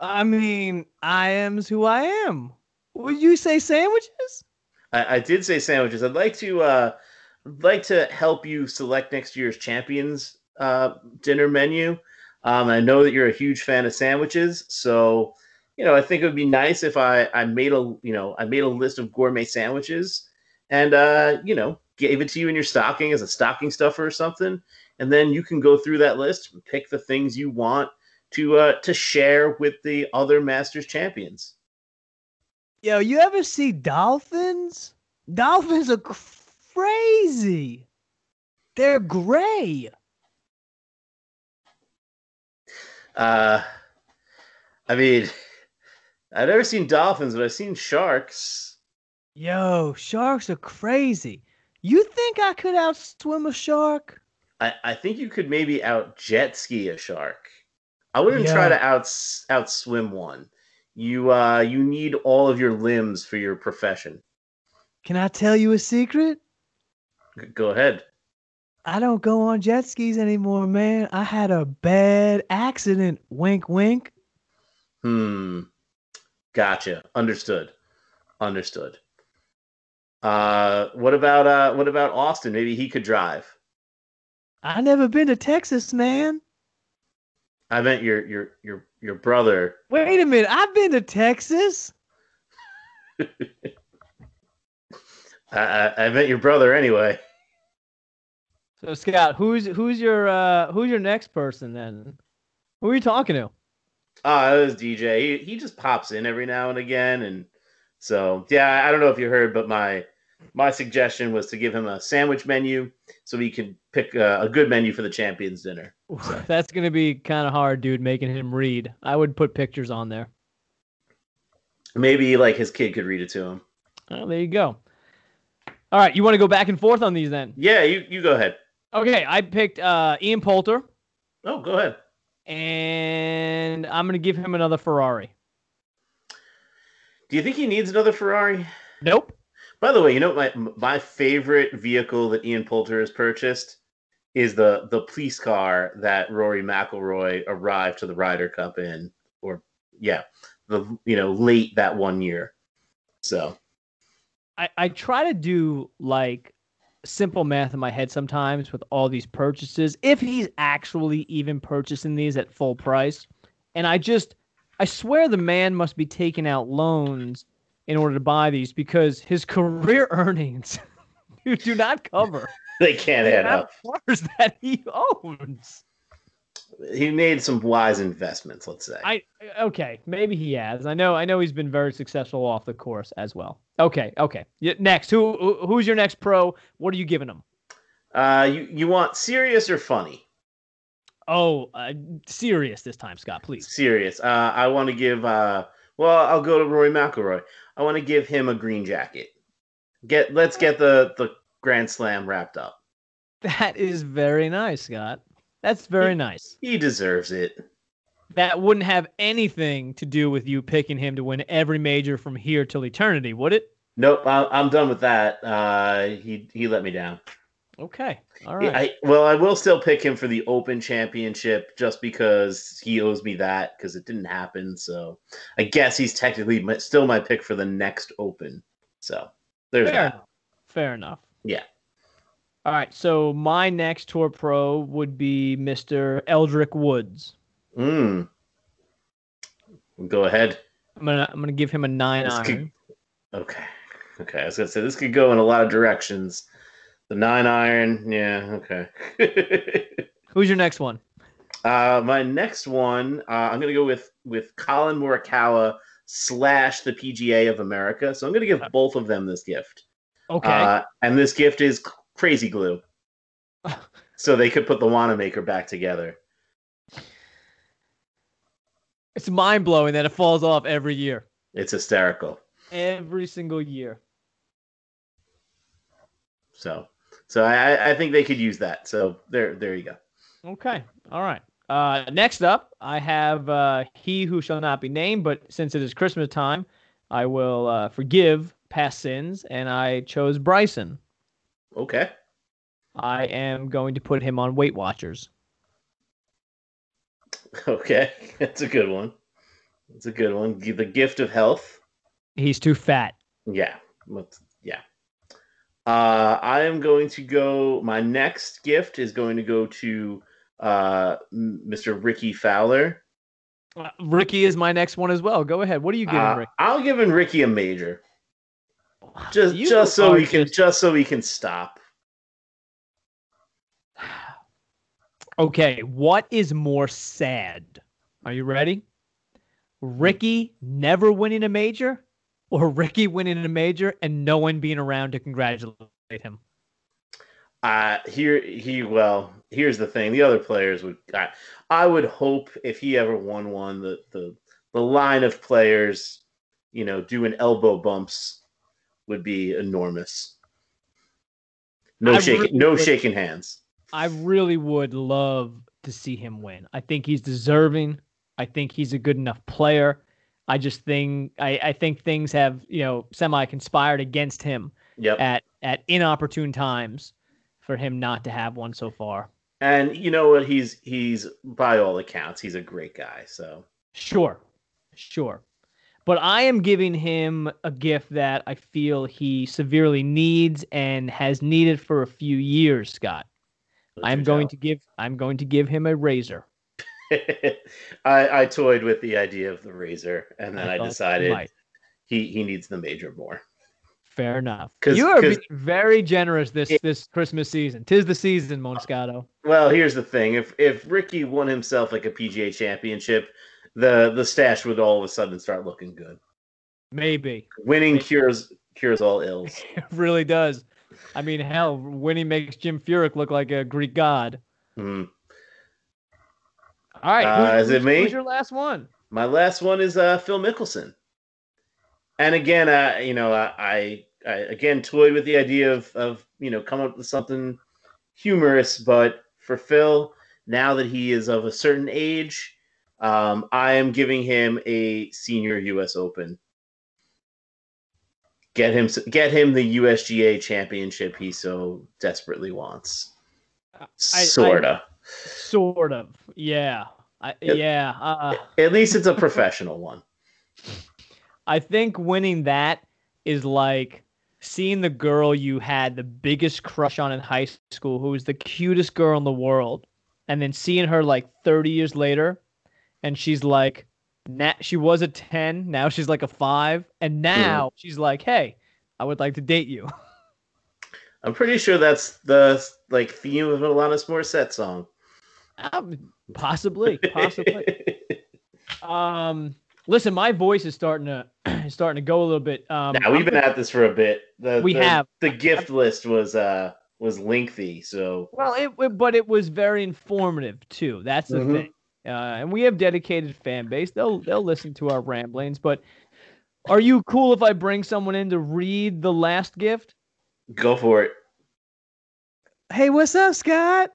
I mean, I am's who I am. Would you say sandwiches? I, I did say sandwiches. I'd like to uh like to help you select next year's champions uh dinner menu. Um, I know that you're a huge fan of sandwiches, so you know I think it would be nice if I I made a you know I made a list of gourmet sandwiches and uh, you know gave it to you in your stocking as a stocking stuffer or something, and then you can go through that list and pick the things you want to uh, to share with the other Masters champions. Yo, you ever see dolphins? Dolphins are crazy. They're gray. Uh, I mean, I've never seen dolphins, but I've seen sharks. Yo, sharks are crazy. You think I could outswim a shark? I, I think you could maybe out jet ski a shark. I wouldn't try to out outswim one. You uh you need all of your limbs for your profession. Can I tell you a secret? Go ahead. I don't go on jet skis anymore, man. I had a bad accident. Wink, wink. Hmm. Gotcha. Understood. Understood. Uh what about uh what about Austin? Maybe he could drive. I never been to Texas, man. I meant your your your your brother. Wait a minute. I've been to Texas. I, I, I meant your brother anyway. So Scott, who's who's your uh who's your next person then? Who are you talking to? Oh, it was DJ. He he just pops in every now and again, and so yeah. I don't know if you heard, but my my suggestion was to give him a sandwich menu so he can pick uh, a good menu for the champions dinner. That's gonna be kind of hard, dude. Making him read. I would put pictures on there. Maybe like his kid could read it to him. Oh, there you go. All right, you want to go back and forth on these then? Yeah, you you go ahead. Okay, I picked uh, Ian Poulter, Oh, go ahead. and I'm gonna give him another Ferrari. Do you think he needs another Ferrari? Nope. By the way, you know my my favorite vehicle that Ian Poulter has purchased is the the police car that Rory McIlroy arrived to the Ryder Cup in, or yeah, the you know late that one year. So I, I try to do like simple math in my head sometimes with all these purchases if he's actually even purchasing these at full price and i just i swear the man must be taking out loans in order to buy these because his career earnings do, not cover they can't the add up. cars that he owns He made some wise investments, let's say. I okay, maybe he has. I know. I know he's been very successful off the course as well. Okay, okay. Next, who who- who's your next pro? What are you giving him? Uh, you you want serious or funny? Oh, uh, serious this time, Scott. Please. Serious. Uh, I want to give. Uh, well, I'll go to Rory McIlroy. I want to give him a green jacket. Get let's get the the Grand Slam wrapped up. That is very nice, Scott. That's very nice. He deserves it. That wouldn't have anything to do with you picking him to win every major from here till eternity, would it? Nope, I, I'm done with that. Uh, he he let me down. Okay. All right. I, well, I will still pick him for the Open Championship just because he owes me that because it didn't happen. So I guess he's technically my, still my pick for the next Open. So there's Fair that. enough. Fair enough. Yeah. All right. So my next tour pro would be Mr. Eldrick Woods. Mm. Go ahead. I'm gonna I'm gonna give him a nine This iron. could- Okay. Okay. I was gonna say this could go in a lot of directions. The nine iron, yeah. Okay. Who's your next one? Uh, my next one, uh, I'm gonna go with with Collin Morikawa slash the PGA of America. So I'm gonna give both of them this gift. Okay. Uh, and this gift is crazy glue, so they could put the Wanamaker back together. it's mind blowing that it falls off every year. It's hysterical. Every single year. So, so I, I- think they could use that. So there, there you go. Okay. All right. Uh, next up, I have uh, He Who Shall Not Be Named, but since it is Christmas time, I will uh, forgive past sins, and I chose Bryson. Okay. I am going to put him on Weight Watchers. Okay, that's a good one. That's a good one. The gift of health. He's too fat. Yeah. Uh, I am going to go. My next gift is going to go to uh, Mr. Rickie Fowler. Uh, Rickie is my next one as well. Go ahead. What are you giving Uh, Rick? I'm giving Rickie a major, just You just so we can just- just so we can stop. Okay, what is more sad? Are you ready? Rickie never winning a major or Rickie winning a major and no one being around to congratulate him? Uh here he well, here's the thing. The other players would I, I would hope if he ever won one the the the line of players, you know, doing elbow bumps would be enormous. No I shaking really no would- shaking hands. I really would love to see him win. I think he's deserving. I think he's a good enough player. I just think I, I think things have, you know, semi conspired against him Yep. at at inopportune times for him not to have one so far. And you know what? He's he's by all accounts, he's a great guy. So Sure. Sure. But I am giving him a gift that I feel he severely needs and has needed for a few years, Scott. I'm going to give I'm going to give him a razor. I I toyed with the idea of the razor, and then I, you decided he he needs the major more. Fair enough. You are being very generous this It- this Christmas season. Tis the season, Monscato. Well, here's the thing: if if Rickie won himself like a PGA Championship, the the stash would all of a sudden start looking good. Maybe. Winning cures cures all ills. It really does. I mean, hell, winning makes Jim Furyk look like a Greek god. Hmm. All right. Uh, who's- is it me? Who's your last one? My last one is uh, Phil Mickelson. And again, uh, you know, I, I, I again toyed with the idea of of you know come up with something humorous, but for Phil, now that he is of a certain age, um, I am giving him a senior U.S. Open. Get him, get him the USGA championship he so desperately wants. Sorta. Sort of. Yeah. I, Yep. yeah. Uh, At least it's a professional one. I think winning that is like seeing the girl you had the biggest crush on in high school, who was the cutest girl in the world, and then seeing her like 30 years later, and she's like, na- she was a 10, now she's like a five, and now she's like, hey, I would like to date you. I'm pretty sure that's the like theme of an Alanis Morissette song. Um, possibly, possibly. um, listen, my voice is starting to is starting to go a little bit. Um, now we've I'm been at this for a bit. The, We the- have. The gift list was uh was lengthy, so Well, it, it- but it was very informative too. That's the Mhm. thing. Uh, and we have dedicated fan base. They'll they'll listen to our ramblings. But are you cool if I bring someone in to read the last gift? go for it. Hey, what's up, Scott?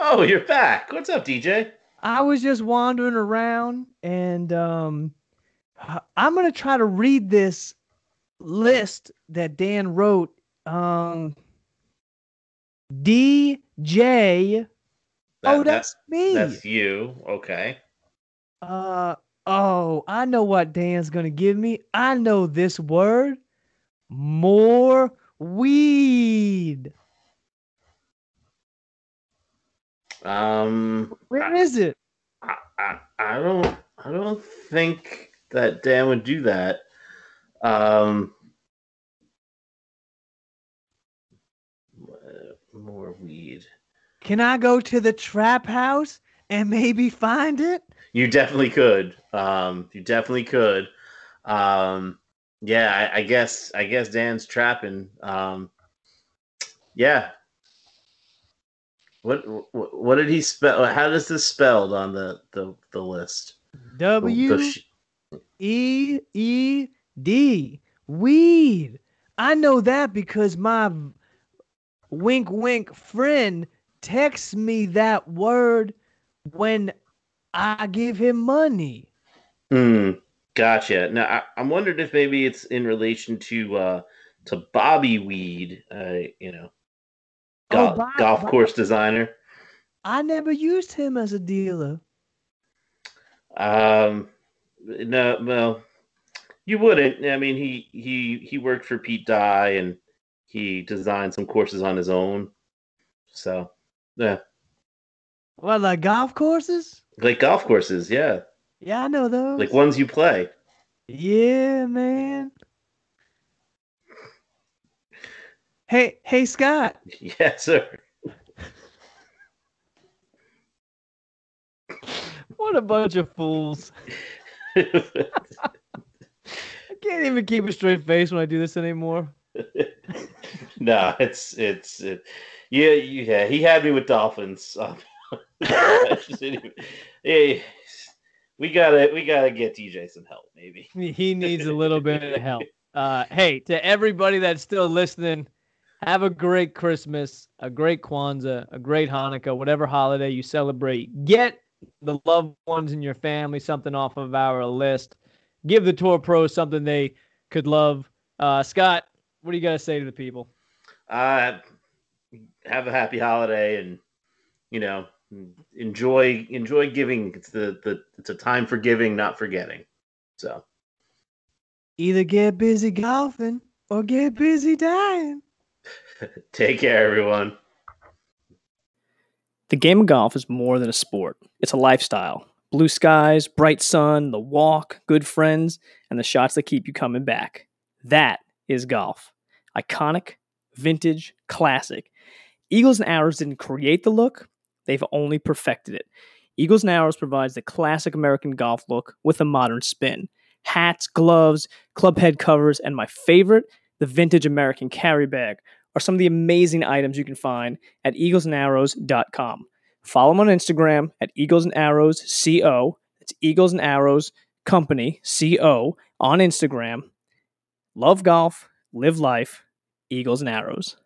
Oh, you're back. What's up, DJ? I was just wandering around, and um, I'm gonna try to read this list that Dan wrote. Um, DJ. That- oh, that's me. that's you. Okay. Uh oh, I know what Dan's gonna give me. I know this word. More weed. Um, Where is it? I, I, I don't I don't think that Dan would do that. Um, more weed. Can I go to the trap house and maybe find it? You definitely could. Um, you definitely could. Um, yeah, I, I guess I guess Dan's trapping. Um, yeah. What, what did he spell? How does this spelled on the the, the list? W E E D. Weed. I know that because my wink wink friend texts me that word when I give him money. Hmm. Gotcha. Now I, I'm wondering if maybe it's in relation to uh to Bobby Weed, uh, you know, Oh, golf, Bob- golf Bob- course designer. I never used him as a dealer. Um, no, well, you wouldn't. I mean, he he he worked for Pete Dye and he designed some courses on his own. So, yeah. What like golf courses? Like golf courses, yeah. Yeah, I know those. Like ones you play. Yeah, man. Hey, hey, Scott. Yes, sir. What a bunch of fools. I can't even keep a straight face when I do this anymore. no, it's it's it, yeah yeah. He had me with dolphins. Yeah, we gotta we gotta get TJ some help, maybe. He needs a little bit of help. Uh, hey, to everybody that's still listening, have a great Christmas, a great Kwanzaa, a great Hanukkah, whatever holiday you celebrate. Get the loved ones in your family something off of our list. Give the tour pros something they could love. Uh, Scott, what do you got to say to the people? Uh, have a happy holiday and you know enjoy enjoy giving. It's the the it's a time for giving, not forgetting. So either get busy golfing or get busy dying. Take care, everyone. The game of golf is more than a sport, it's a lifestyle. Blue skies, bright sun, the walk, good friends, and the shots that keep you coming back. That is golf. Iconic, vintage, classic. Eagles and Arrows didn't create the look, they've only perfected it. Eagles and Arrows provides the classic American golf look with a modern spin. Hats, gloves, club head covers, and my favorite, the vintage American carry bag, are some of the amazing items you can find at eaglesandarrows.com. Follow them on Instagram at Eagles and Arrows CO. It's Eagles and Arrows Company CO on Instagram. Love golf, live life, Eagles and Arrows.